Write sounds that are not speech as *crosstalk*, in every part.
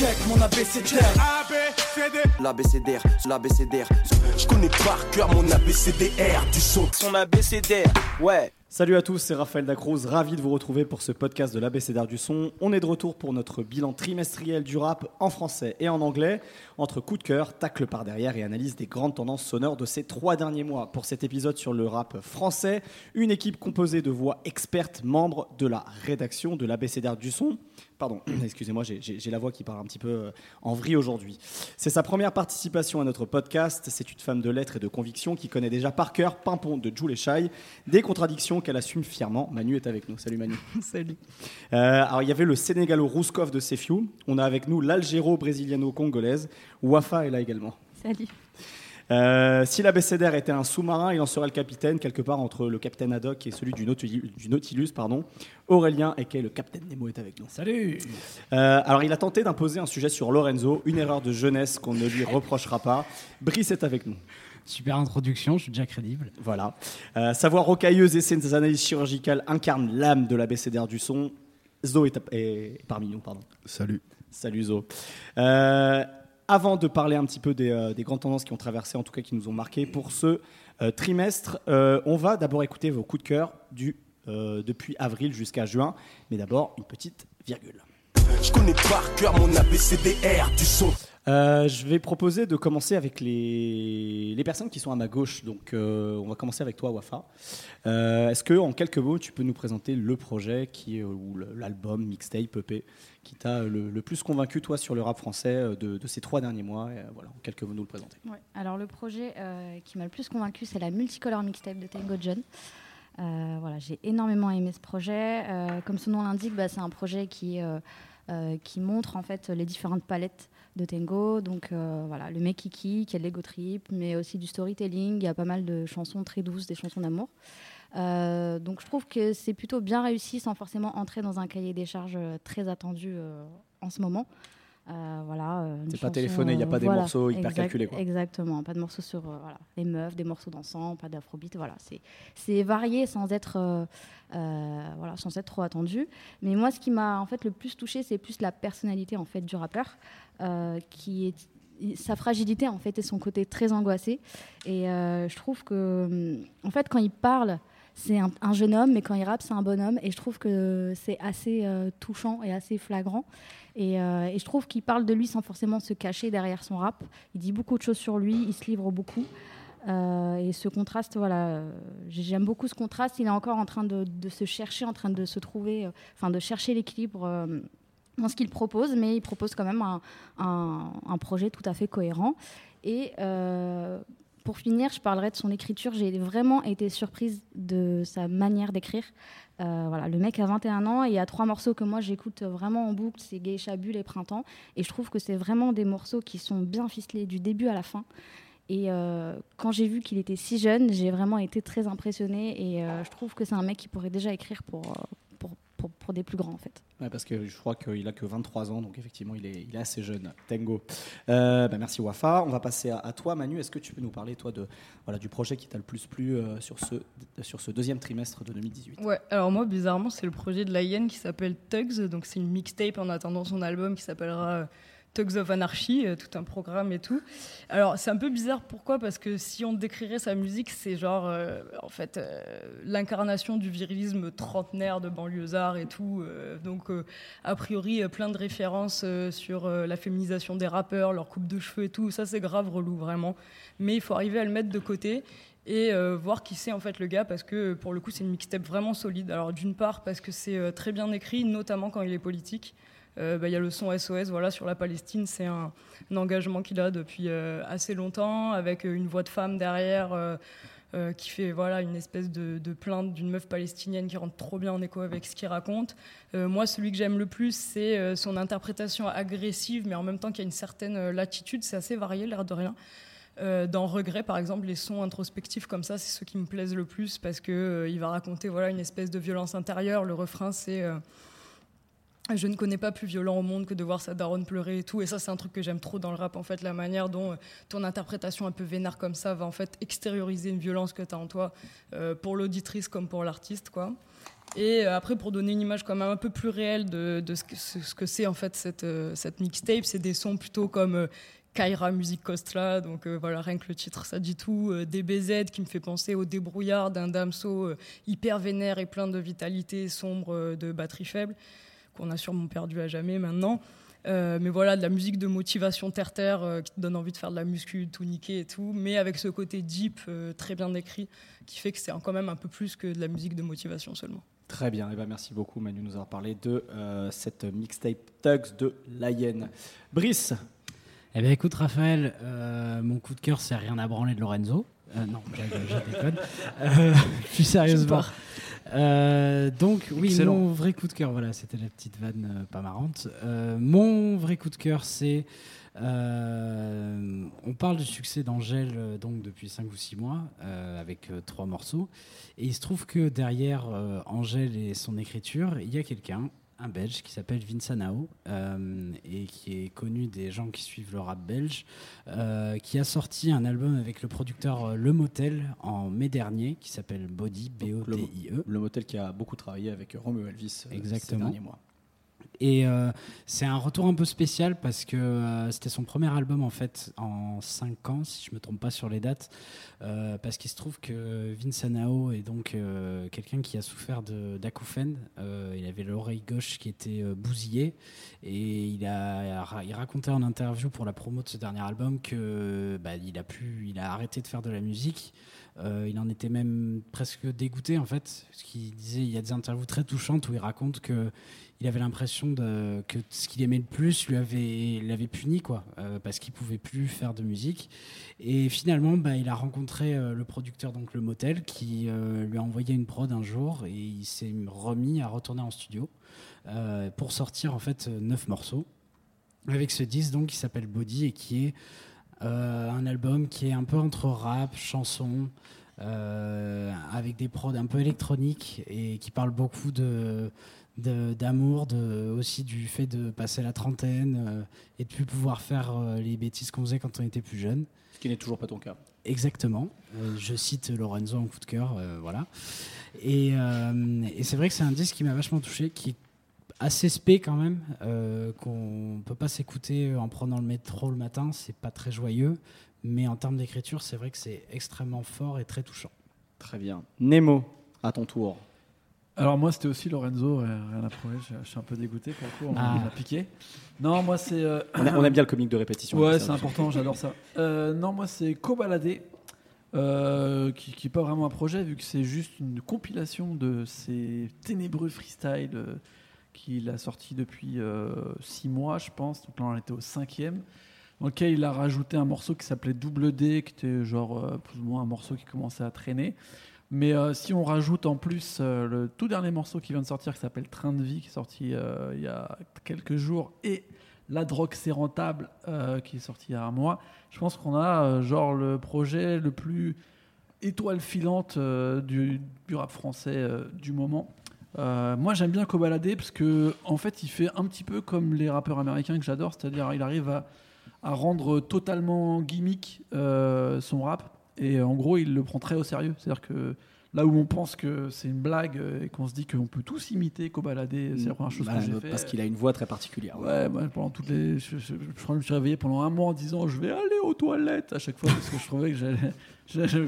check mon ABCDR. L'ABCDR, l'ABCDR. Je connais par cœur mon ABCDR du son. Son ABCDR, ouais. Salut à tous, c'est Raphaël Dacruz, ravi de vous retrouver pour ce podcast de l'ABCDR du son. On est de retour pour notre bilan trimestriel du rap en français et en anglais, entre coup de cœur, tacle par derrière et analyse des grandes tendances sonores de ces trois derniers mois. Pour cet épisode sur le rap français, une équipe composée de voix expertes, membres de la rédaction de l'ABCDR du son. Pardon, *clears throat* excusez-moi, j'ai la voix qui part un petit peu euh, en vrille aujourd'hui. C'est sa première participation à notre podcast. C'est une femme de lettres et de conviction qui connaît déjà par cœur Pimpon de Jules Chai, des contradictions qu'elle assume fièrement. Manu est avec nous. Salut Manu. *laughs* Salut. Euh, alors il y avait le Sénégalo-Rouskov de Sefiu. On a avec nous l'Algéro-Brésiliano-Congolaise. Wafa est là également. Salut. Euh, si la BCDR était un sous-marin, il en serait le capitaine, quelque part entre le capitaine Haddock et celui du Nautilus. pardon. Aurélien, et le capitaine Nemo, est avec nous. Salut euh, Alors, il a tenté d'imposer un sujet sur Lorenzo, une erreur de jeunesse qu'on ne lui reprochera pas. Brice est avec nous. Super introduction, je suis déjà crédible. Voilà. Euh, sa voix rocailleuse et ses analyses chirurgicales incarnent l'âme de la BCDR du son. Zo est, parmi nous, pardon. Salut. Salut Zo. Euh, avant de parler un petit peu euh, des, grandes tendances qui ont traversé, en tout cas qui nous ont marqué pour ce euh, trimestre, euh, on va d'abord écouter vos coups de cœur du, depuis avril jusqu'à juin. Mais d'abord, une petite virgule. Je connais par cœur mon ABCDR du son. Euh, je vais proposer de commencer avec les, personnes qui sont à ma gauche. Donc, euh, on va commencer avec toi, Wafa. Euh, est-ce que, en quelques mots, tu peux nous présenter le projet qui ou l'album, mixtape, EP, qui t'a le, plus convaincu, toi, sur le rap français de, ces trois derniers mois? Et, Voilà, en quelques mots, nous le présenter. Alors, le projet qui m'a le plus convaincu, c'est la multicolore mixtape de Tango John. voilà, j'ai énormément aimé ce projet. comme son nom l'indique, bah, c'est un projet qui, qui montre en fait les différentes palettes de tango. Donc euh, voilà, le mec qui qui a de l'ego trip, mais aussi du storytelling. Il y a pas mal de chansons très douces, des chansons d'amour. Euh, donc je trouve que c'est plutôt bien réussi sans forcément entrer dans un cahier des charges euh, très attendu en ce moment. Euh, voilà, c'est pas téléphoné, il n'y a pas des morceaux hyper calculés. Quoi. Exactement, pas de morceaux sur voilà, les meufs, des morceaux dansants, pas d'afrobeat. Voilà, c'est varié sans être, voilà, sans être trop attendu. Mais moi, ce qui m'a en fait le plus touché, c'est plus la personnalité en fait du rappeur. Euh, qui est sa fragilité en fait et son côté très angoissé. Et euh, je trouve que, hum, en fait, quand il parle, c'est un, jeune homme, mais quand il rappe, c'est un bonhomme. Et je trouve que c'est assez euh, touchant et assez flagrant. Et, et je trouve qu'il parle de lui sans forcément se cacher derrière son rap. Il dit beaucoup de choses sur lui, il se livre beaucoup. et ce contraste, voilà, j'aime beaucoup ce contraste. Il est encore en train de, se chercher, en train de se trouver, enfin de chercher l'équilibre dans ce qu'il propose, mais il propose quand même un, projet tout à fait cohérent. Et euh, pour finir, je parlerai de son écriture. J'ai vraiment été surprise de sa manière d'écrire. Euh, voilà, le mec a 21 ans et il y a trois morceaux que moi j'écoute vraiment en boucle, c'est Gay Chabul et Printemps. Et je trouve que c'est vraiment des morceaux qui sont bien ficelés du début à la fin. Et euh, quand j'ai vu qu'il était si jeune, j'ai vraiment été très impressionnée et je trouve que c'est un mec qui pourrait déjà écrire pour, pour, des plus grands en fait. parce que je crois qu'il a que 23 ans, donc effectivement il est, il est assez jeune. Tango. Euh, bah, merci Wafa. On va passer à, toi Manu. Est-ce que tu peux nous parler toi de voilà du projet qui t'a le plus plu euh, sur ce sur ce deuxième trimestre de 2018 Ouais. Alors moi bizarrement c'est le projet de la Yen qui s'appelle Tugs. Donc c'est une mixtape en attendant son album qui s'appellera Tugs of Anarchy, euh, tout un programme et tout. Alors c'est un peu bizarre, pourquoi? Parce que si on décrirait sa musique, c'est genre euh, en fait euh, l'incarnation du virilisme trentenaire de banlieusard et tout. donc a priori plein de références sur la féminisation des rappeurs, leur coupe de cheveux et tout. Ça c'est grave relou vraiment. Mais il faut arriver à le mettre de côté et voir qui c'est en fait le gars parce que pour le coup c'est une mixtape vraiment solide. Alors d'une part parce que c'est très bien écrit, notamment quand il est politique. Euh, bah, il y a le son SOS voilà, sur la Palestine. C'est un, engagement qu'il a depuis euh, assez longtemps, avec euh, une voix de femme derrière. qui fait voilà une espèce de, plainte d'une meuf palestinienne qui rentre trop bien en écho avec ce qu'il raconte. moi, celui que j'aime le plus, c'est son interprétation agressive, mais en même temps qu'il y a une certaine latitude. C'est assez varié, l'air de rien. dans Regret, par exemple, les sons introspectifs comme ça, c'est ceux qui me plaisent le plus parce que il va raconter voilà une espèce de violence intérieure. Le refrain, c'est je ne connais pas plus violent au monde que de voir sa daronne pleurer et tout. Et ça, c'est un truc que j'aime trop dans le rap, en fait, la manière dont euh, ton interprétation un peu vénère comme ça va en fait extérioriser une violence que tu as en toi, euh, pour l'auditrice comme pour l'artiste, quoi. Et après, pour donner une image quand même un peu plus réelle de, ce que c'est en fait cette, cette mixtape, c'est des sons plutôt comme Kaira Music Costla, donc euh, voilà, rien que le titre, ça dit tout. Euh, DBZ qui me fait penser au débrouillard d'un damso euh, hyper vénère et plein de vitalité sombre de batterie faible, qu'on a sûrement perdu à jamais maintenant. mais voilà, de la musique de motivation terre-terre qui te donne envie de faire de la muscu, tout niquer et tout, mais avec ce côté deep très bien écrit qui fait que c'est quand même un peu plus que de la musique de motivation seulement. Très bien, et eh ben merci beaucoup Manu de nous avoir parlé de cette mixtape Tugs de Layen. Brice, eh bien, écoute, Raphaël, euh, mon coup de cœur, c'est rien à branler de Lorenzo. Euh, non, je déconne. Euh, *laughs* plus sérieusement. Euh, donc, oui, mon vrai coup de cœur, voilà, c'était la petite vanne pas marrante. mon vrai coup de cœur, c'est. on parle du succès d'Angèle donc depuis 5 ou 6 mois avec trois morceaux. Et il se trouve que derrière Angèle et son écriture, il y a quelqu'un un Belge qui s'appelle Vincent Nao euh, et qui est connu des gens qui suivent le rap belge, euh, qui a sorti un album avec le producteur euh, Le Motel en mai dernier qui s'appelle Body, B-O-D-I-E. Le, Motel qui a beaucoup travaillé avec Romeo Elvis Exactement. ces derniers mois. Et euh, c'est un retour un peu spécial parce que euh, c'était son premier album en fait en 5 ans, si je me trompe pas sur les dates, euh, parce qu'il se trouve que Vince Anao est donc quelqu'un qui a souffert d'acouphènes. il avait l'oreille gauche qui était bousillée et il a, il racontait en interview pour la promo de ce dernier album que bah, a a arrêté de faire de la musique. Il en était même presque dégoûté en fait, parce qu'il disait, il y a des interviews très touchantes où il raconte que il avait l'impression que ce qu'il aimait le plus lui avait l'avait puni quoi euh, parce qu'il pouvait plus faire de musique. Et finalement bah, il a rencontré euh, le producteur donc le motel qui euh, lui a envoyé une prod un jour et il s'est remis à retourner en studio pour sortir en fait neuf morceaux. Avec ce disque donc qui s'appelle Body et qui est un album qui est un peu entre rap chanson avec des prods un peu électroniques et qui parle beaucoup de d'amour, de, aussi du fait de passer la trentaine euh, et de plus pouvoir faire euh, les bêtises qu'on faisait quand on était plus jeune. Ce qui n'est toujours pas ton cas. Exactement. Euh, je cite Lorenzo en coup de cœur, voilà. Et, et c'est vrai que c'est un disque qui m'a vachement touché, qui assez spé quand même, qu'on peut pas s'écouter en prenant le métro le matin, c'est pas très joyeux, mais en termes d'écriture, c'est vrai que c'est extrêmement fort et très touchant. Très bien. Nemo, à ton tour. Alors moi c'était aussi Lorenzo, rien à prouver, je, suis un peu dégoûté pour le coup, on ah. m'a piqué. Non moi c'est... Euh, on, aime bien le comique de répétition. Ouais c'est important, j'adore ça. Euh, non moi c'est Cobaladé, euh, qui n'est pas vraiment un projet vu que c'est juste une compilation de ces ténébreux freestyle qu'il a sorti depuis six mois je pense, donc là on était au cinquième dans lequel il a rajouté un morceau qui s'appelait Double D, qui était genre plus ou moins un morceau qui commençait à traîner. Mais euh, si on rajoute en plus euh, le tout dernier morceau qui vient de sortir, qui s'appelle Train de vie, qui est sorti euh, il y a quelques jours, et La drogue c'est rentable, qui est sorti il y a un mois, je pense qu'on a genre le projet le plus étoile filante du, rap français du moment. Moi j'aime bien Kobalade parce que en fait il fait un petit peu comme les rappeurs américains que j'adore, c'est-à-dire il arrive à, à, rendre totalement gimmick son rap et en gros, il le prend très au sérieux. C'est-à-dire que là où on pense que c'est une blague et qu'on se dit qu'on peut tous imiter Cobaladé, c'est la première chose bah, que j'ai fait. Parce qu'il a une voix très particulière. Ouais, pendant toutes les, je, je me suis réveillé pendant un mois en disant je vais aller aux toilettes à chaque fois parce que je trouvais que j'allais.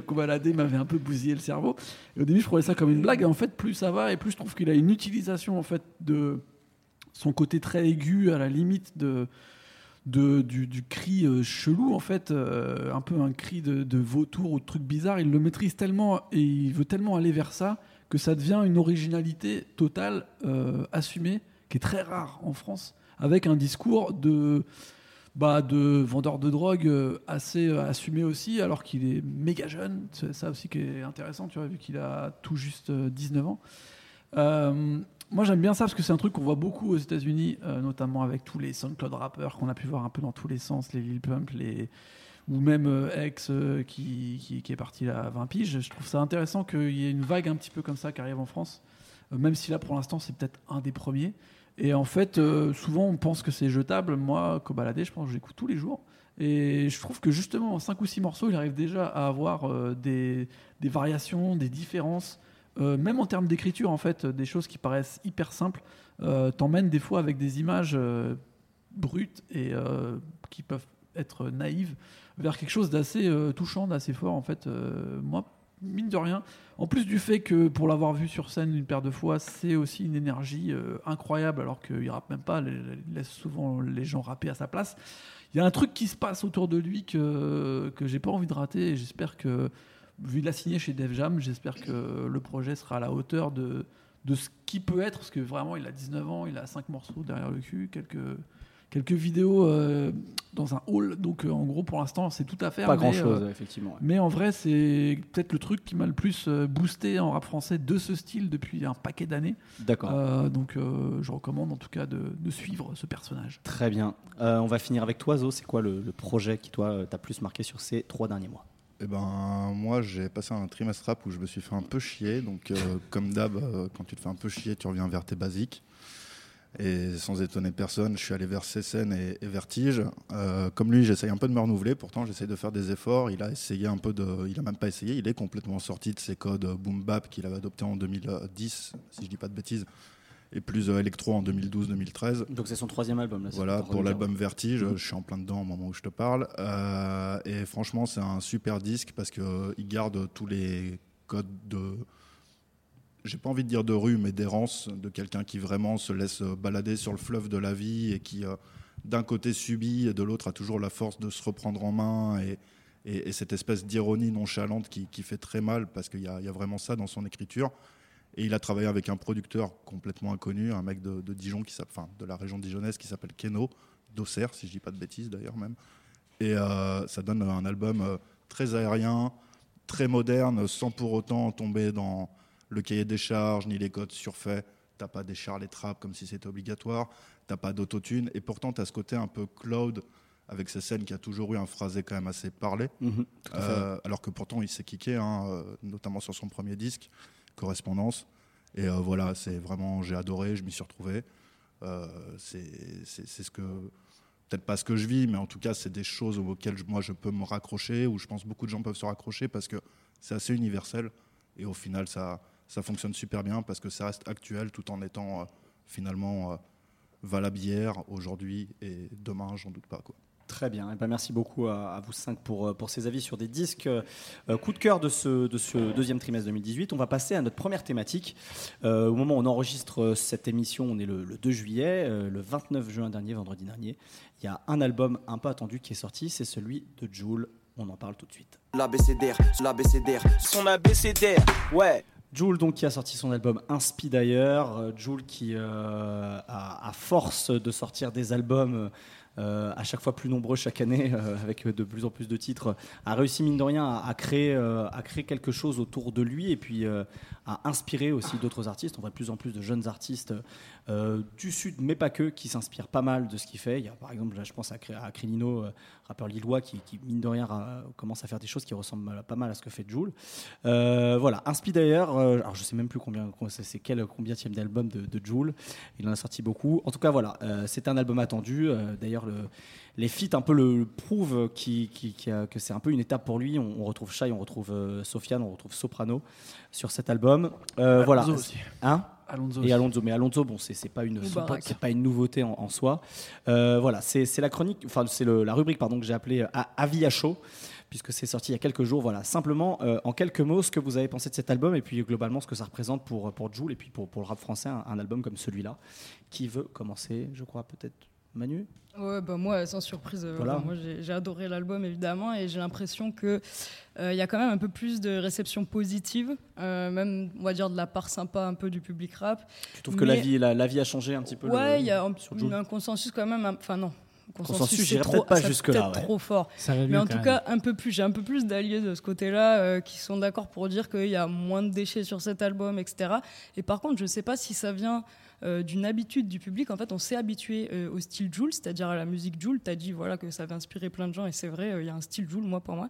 Cobaladé m'avait un peu bousillé le cerveau. Au début, je trouvais ça comme une blague. Et en fait, plus ça va et plus je trouve qu'il a une utilisation en fait de son côté très aigu à la limite de, du, cri euh, chelou, en fait, euh, un peu un cri de, vautour ou de truc bizarre. Il le maîtrise tellement et il veut tellement aller vers ça que ça devient une originalité totale, euh, assumée, qui est très rare en France, avec un discours de, bah, de vendeur de drogue assez assumé aussi, alors qu'il est méga jeune. C'est ça aussi qui est intéressant, tu vois, vu qu'il a tout juste 19 ans. Moi, j'aime bien ça parce que c'est un truc qu'on voit beaucoup aux États-Unis, euh, notamment avec tous les SoundCloud rappeurs qu'on a pu voir un peu dans tous les sens, les Lil Pump, les ou même euh, X euh, qui, qui, est parti à 20 piges. Je trouve ça intéressant qu'il y ait une vague un petit peu comme ça qui arrive en France, même si là pour l'instant c'est peut-être un des premiers. Et en fait, souvent on pense que c'est jetable. Moi, Kobalade, je pense que j'écoute tous les jours. Et je trouve que justement en 5 ou 6 morceaux, il arrive déjà à avoir des, des variations, des différences euh, même en termes d'écriture, en fait, des choses qui paraissent hyper simples, euh, t'emmènent des fois avec des images euh, brutes et euh, qui peuvent être naïves vers quelque chose d'assez euh, touchant, d'assez fort. En fait, Euh, moi, mine de rien, en plus du fait que pour l'avoir vu sur scène une paire de fois, c'est aussi une énergie euh, incroyable, alors qu'il rappe même pas, il laisse souvent les gens rapper à sa place. Il y a un truc qui se passe autour de lui que, que j'ai pas envie de rater et j'espère que, vu qu'il a signé chez Def Jam, j'espère que le projet sera à la hauteur de, de ce qui peut être, parce que vraiment il a 19 ans, il a 5 morceaux derrière le cul, quelques, quelques vidéos euh, dans un hall, donc euh, en gros pour l'instant c'est tout à faire. Pas mais, grand chose, euh, effectivement. ouais. mais en vrai, c'est peut-être le truc qui m'a le plus boosté en rap français de ce style depuis un paquet d'années. D'accord. Euh, donc, euh, je recommande en tout cas de, de suivre ce personnage. Très bien. Euh, on va finir avec toi, Zo. C'est quoi le, le projet qui, toi, t'a plus marqué sur ces trois derniers mois? Eh ben, moi, j'ai passé un trimestre rap où je me suis fait un peu chier. Donc, euh, comme d'hab, euh, quand tu te fais un peu chier, tu reviens vers tes basiques. Et sans étonner personne, je suis allé vers Cécène et, et Vertige. Euh, comme lui, j'essaye un peu de me renouveler. Pourtant, j'essaye de faire des efforts. Il a essayé un peu de. Il a même pas essayé. Il est complètement sorti de ses codes euh, boom bap qu'il avait adopté en 2010, si je dis pas de bêtises, et plus euh, électro en 2012-2013. Donc, c'est son troisième album. Là, Voilà, pour l'album Vertige, Mhm. je suis en plein dedans au moment où je te parle. Euh, et franchement, c'est un super disque parce qu'il garde tous les codes de. J'ai pas envie de dire de rue, mais d'errance, de quelqu'un qui vraiment se laisse balader sur le fleuve de la vie et qui, euh, d'un côté, subit et de l'autre, a toujours la force de se reprendre en main et, et- et cette espèce d'ironie nonchalante qui, qui fait très mal parce qu'il y, y a vraiment ça dans son écriture. Et il a travaillé avec un producteur complètement inconnu, un mec de, Dijon, qui enfin, de la région dijonnaise, qui s'appelle Keno, d'Auxerre, si je dis pas de bêtises d'ailleurs même. Et euh, ça donne un album euh, très aérien, très moderne, sans pour autant tomber dans le cahier des charges ni les codes surfaits. T'as pas des charles et trappes comme si c'était obligatoire. T'as pas d'autotune. Et pourtant, tu as ce côté un peu cloud avec ces scènes qui a toujours eu un phrasé quand même assez parlé. Mhm. Euh, alors que pourtant il s'est kické, hein, euh, notamment sur son premier disque, Correspondance. Et euh, voilà, c'est vraiment, j'ai adoré, je m'y suis retrouvé. Euh, c'est ce que, peut-être pas ce que je vis, mais en tout cas, c'est des choses auxquelles moi je peux me raccrocher, ou je pense beaucoup de gens peuvent se raccrocher parce que c'est assez universel. Et au final, ça, ça fonctionne super bien parce que ça reste actuel tout en étant euh, finalement euh, valable hier, aujourd'hui et demain, j'en doute pas. Quoi. Très bien. Eh ben, merci beaucoup à, à vous cinq pour, euh, pour ces avis sur des disques. Euh, coup de cœur de ce, de ce deuxième trimestre 2018. On va passer à notre première thématique. Euh, au moment où on enregistre cette émission, on est le, le 2 juillet. Euh, le 29 juin dernier, vendredi dernier, il y a un album un peu attendu qui est sorti. C'est celui de Joule. On en parle tout de suite. L'ABCDR, l'ABCDR, son ABCDR, ouais. Joule donc qui a sorti son album Inspi d'ailleurs, Euh, Joule qui euh, a, à force de sortir des albums euh, à chaque fois plus nombreux chaque année *laughs* euh, avec de plus en plus de titres, a réussi mine de rien à, créer, euh, à créer quelque chose autour de lui et puis euh, à inspirer aussi d'autres artistes. On voit de plus en plus de jeunes artistes euh, du sud mais pas que qui s'inspirent pas mal de ce qu'il fait. Il y a par exemple je pense à, à euh, rappeur lillois qui, mine de rien commence à faire des choses qui ressemblent pas mal à ce que fait Joule. Euh, voilà, Inspi d'ailleurs, euh, alors je sais même plus combien, c'est quel combien d'album de, de Joule. Il en a sorti beaucoup. En tout cas, voilà, euh, c'est un album attendu. Euh, d'ailleurs, le, les feats un peu le, le prouvent qui, qui- qui a- que c'est un peu une étape pour lui. On, on retrouve Shai, on retrouve euh, Sofiane, on retrouve Soprano sur cet album. Euh, voilà. Alonso aussi. Hein? Alonso et aussi. Alonso, mais Alonso, bon, c'est c'est pas une, c'est pas, une nouveauté en, en soi. Euh, voilà, c'est c'est la chronique, enfin c'est la rubrique pardon que j'ai appelée euh, A- Avis à chaud, puisque c'est sorti il y a quelques jours. Voilà, simplement euh, en quelques mots, ce que vous avez pensé de cet album et puis globalement ce que ça représente pour pour Joule et puis pour pour le rap français, un, un album comme celui-là. Qui veut commencer Je crois peut-être Manu. Ouais, bah moi, sans surprise, euh, Voilà. enfin, moi j'ai adoré l'album évidemment et j'ai l'impression que euh, il y a quand même un peu plus de réception positive, euh, même on va dire de la part sympa un peu du public rap. Tu trouves que la vie la, la vie a changé un petit peu Ouais, le- il y a un, consensus quand même, un- enfin non. Consensus, trop- peut-être pas jusque-là, ouais. trop fort. Ça Mais en tout même. cas, un peu plus, j'ai un peu plus d'alliés de ce côté-là euh, qui sont d'accord pour dire qu'il y a moins de déchets sur cet album, etc. Et par contre, je ne sais pas si ça vient euh, d'une habitude du public. En fait, on s'est habitué euh, au style Joule, c'est-à-dire à la musique Joule. Tu as dit voilà, que ça avait inspiré plein de gens, et c'est vrai, euh, il y a un style Joule, moi, pour moi.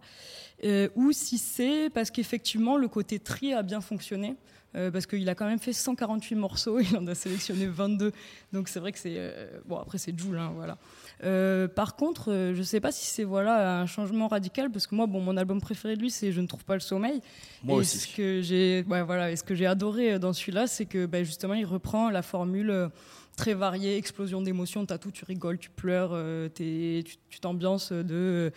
Ou si c'est parce qu'effectivement, le côté tri a bien fonctionné. Euh, parce qu'il a quand même fait 148 morceaux, *laughs* il en a sélectionné 22. Donc c'est vrai que c'est. Euh, bon, après, c'est Joule, hein, voilà. Euh, par contre, je ne sais pas si c'est voilà, un changement radical, parce que moi, bon, mon album préféré de lui, c'est Je ne trouve pas le sommeil. Moi et aussi. Ce que j'ai ouais, voilà, et ce que j'ai adoré dans celui-là, c'est que bah, justement, il reprend la formule très variée, explosion d'émotions, t'as tout, tu rigoles, tu pleures, tu t'ambiances de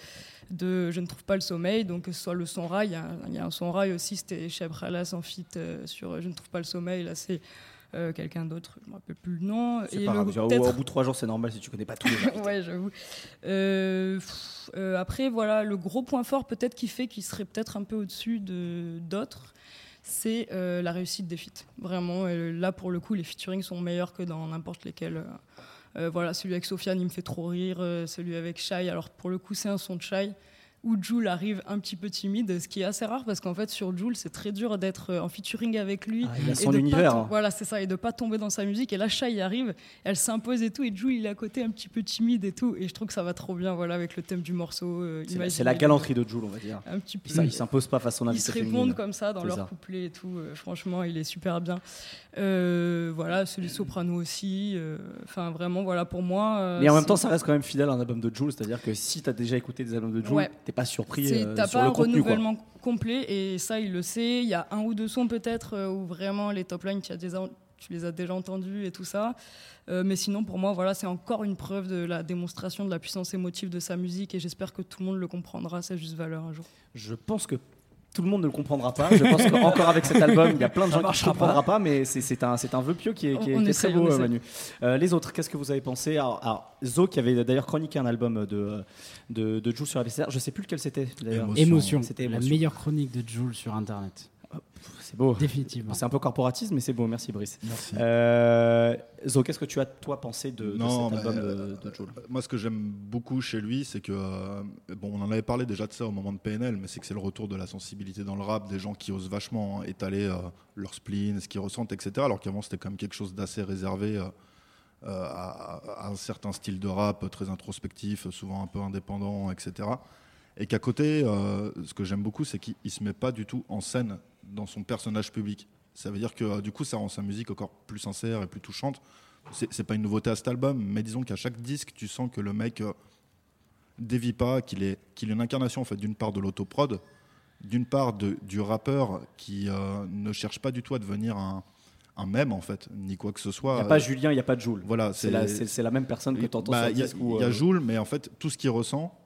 de Je ne trouve pas le sommeil, donc que ce soit le son rail, il y, a un son rail aussi, c'était Ralas en fit euh, sur Je ne trouve pas le sommeil, là c'est euh, quelqu'un d'autre, je ne me rappelle plus le nom. Et pas grave. Au, bout de trois jours, c'est normal si tu connais pas tous les *laughs* ouais, j'avoue. Euh, après, voilà, le gros point fort peut-être qui fait qu'il serait peut-être un peu au-dessus de c'est la réussite des feats. Vraiment, là pour le coup, les featurings sont meilleurs que dans n'importe lesquels. Euh, voilà, celui avec Sofiane, il me fait trop rire. Euh, celui avec Shai, alors pour le coup, c'est un son de Shai où Jules arrive un petit peu timide, ce qui est assez rare parce qu'en fait sur Jules c'est très dur d'être euh, en featuring avec lui. Ah, il a son univers. Hein. Voilà, c'est ça, et de pas tomber dans sa musique. Et là, Shai arrive, elle s'impose et tout, et Jules il est à côté un petit peu timide et tout. Et je trouve que ça va trop bien, voilà, avec le thème du morceau. c'est la, galanterie de Jules, on va dire. Un petit peu. Il, s'impose pas face à son. Ils se répondent comme ça dans leur couplet et tout. franchement, il est super bien. Euh, voilà, celui Soprano aussi. Euh, enfin, vraiment, voilà, pour moi. Euh, Mais en même temps, ça reste quand même fidèle à un album de Jules, c'est-à-dire que si tu as déjà écouté des albums de Jules, t'es pas surpris. Euh, t'as pas un renouvellement complet, et ça, il le sait. Il y a un ou deux sons peut-être où vraiment les top lines, tu, as déjà, tu les as déjà entendus et tout ça. mais sinon, pour moi, voilà, c'est encore une preuve de la démonstration de la puissance émotive de sa musique, et j'espère que tout le monde le comprendra, sa juste valeur un jour. Je pense que tout le monde ne le comprendra pas. Je pense qu'encore avec cet album, il y a plein de gens qui ne comprendront pas, mais c'est un, un vœu pieux qui est, qui est, très beau, Manu. Euh, les autres, qu'est-ce que vous avez pensé? Alors, Zo, qui avait d'ailleurs chroniqué un album de, de, de Jules sur la je ne sais plus lequel c'était d'ailleurs. Émotion. C'était la meilleure chronique de Jules sur Internet. C'est beau. Définitivement. C'est un peu corporatisme, mais c'est beau. Merci, Brice. Merci. Euh, Zo, qu'est-ce que tu as, toi, pensé de, non, cet album de, euh, de Jules Moi, ce que j'aime beaucoup chez lui, c'est que. Euh, bon, on en avait parlé déjà de ça au moment de PNL, mais c'est que c'est le retour de la sensibilité dans le rap, des gens qui osent vachement étaler leur spleen, ce qu'ils ressentent, etc. Alors qu'avant, c'était quand même quelque chose d'assez réservé. À, à, un certain style de rap très introspectif, souvent un peu indépendant, etc. Et qu'à côté, ce que j'aime beaucoup, c'est qu'il se met pas du tout en scène dans son personnage public. Ça veut dire que euh, du coup, ça rend sa musique encore plus sincère et plus touchante. C'est pas une nouveauté à cet album, mais disons qu'à chaque disque, tu sens que le mec euh, dévie pas, qu'il est, est une incarnation en fait d'une part de l'autoprod, d'une part du rappeur qui euh, ne cherche pas du tout à devenir un, un mème en fait, ni quoi que ce soit. Il n'y a pas Julien, il n'y a pas Jules. Voilà, c'est la, la, même personne que tu entends bah, Il y a, y a Jules, mais en fait, tout ce qu'il ressent,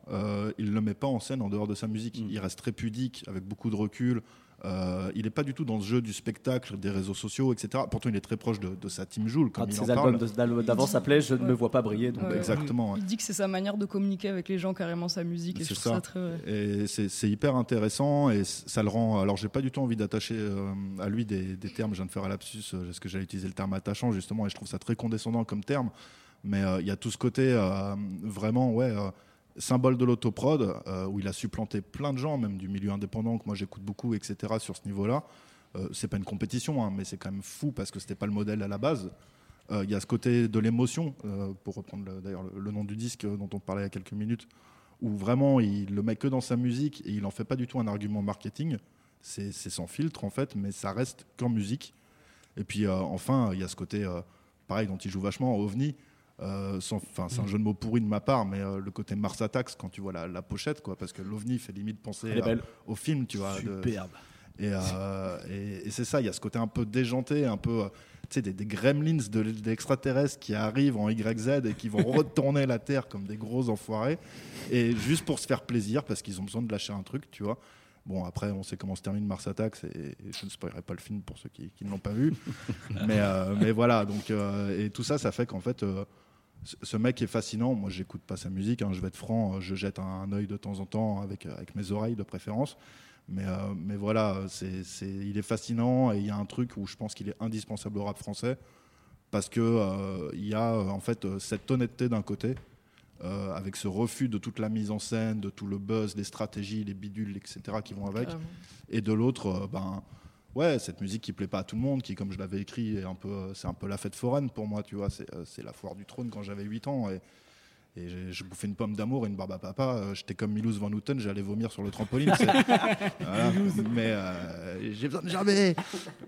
il ne le met pas en scène en dehors de sa musique. Mm. Il reste très pudique, avec beaucoup de recul. Euh, il n'est pas du tout dans ce jeu du spectacle, des réseaux sociaux, etc. Pourtant, il est très proche de, sa team Joule. Comme Quand il ses albums d'avant s'appelaient Je ne me vois pas briller. Donc Exactement. Il dit que c'est sa manière de communiquer avec les gens, carrément sa musique. Et c'est ça. très... Et c'est hyper intéressant et ça le rend. Alors, j'ai pas du tout envie d'attacher euh, à lui des, termes. Je viens de faire un lapsus. Euh, est-ce que j'allais utiliser le terme attachant justement Et je trouve ça très condescendant comme terme. Mais il y a tout ce côté vraiment, ouais symbole de l'autoprod, euh, où il a supplanté plein de gens, même du milieu indépendant, que moi j'écoute beaucoup, etc., sur ce niveau-là. Euh, c'est pas une compétition, hein, mais c'est quand même fou parce que c'était pas le modèle à la base. Euh, il y a ce côté de l'émotion, euh, pour reprendre d'ailleurs le, nom du disque dont on parlait il y a quelques minutes, où vraiment il le met que dans sa musique et il en fait pas du tout un argument marketing. C'est sans filtre en fait, mais ça reste qu'en musique. Et puis enfin, il y a ce côté, pareil, dont il joue vachement, OVNI. Euh, enfin, c'est un jeu de mots pourri de ma part, mais euh, le côté Mars Attacks quand tu vois la, pochette, quoi, parce que l'OVNI fait limite penser au film, tu vois. Superbe. Euh, et, et, c'est ça, il y a ce côté un peu déjanté, un peu, tu sais, des, des, gremlins d'extraterrestres qui arrivent en YZ et qui vont *laughs* retourner la Terre comme des gros enfoirés, et juste pour se faire plaisir, parce qu'ils ont besoin de lâcher un truc, tu vois. Bon, après, on sait comment se termine Mars Attacks et, je ne spoilerai pas le film pour ceux qui, ne l'ont pas vu. *laughs* mais, mais voilà, donc, et tout ça, ça fait qu'en fait, ce mec est fascinant. Moi, j'écoute pas sa musique. Hein, je vais être franc. Euh, je jette un, œil de temps en temps avec, euh, avec mes oreilles de préférence. Mais, euh, mais voilà, c'est, il est fascinant et il y a un truc où je pense qu'il est indispensable au rap français parce que il y a en fait cette honnêteté d'un côté, avec ce refus de toute la mise en scène, de tout le buzz, les stratégies, les bidules, etc. qui vont avec, et de l'autre, ben ouais, cette musique qui plaît pas à tout le monde, qui, comme je l'avais écrit, est un peu, c'est un peu la fête foraine pour moi, tu vois. C'est, euh, la foire du trône quand j'avais 8 ans. Et, Et j'ai- je bouffais une pomme d'amour et une barbe à papa. euh, J'étais comme Milouz Van Houten, j'allais vomir sur le trampoline. c'est- *laughs* Voilà. Mais euh, j'ai besoin de jamais.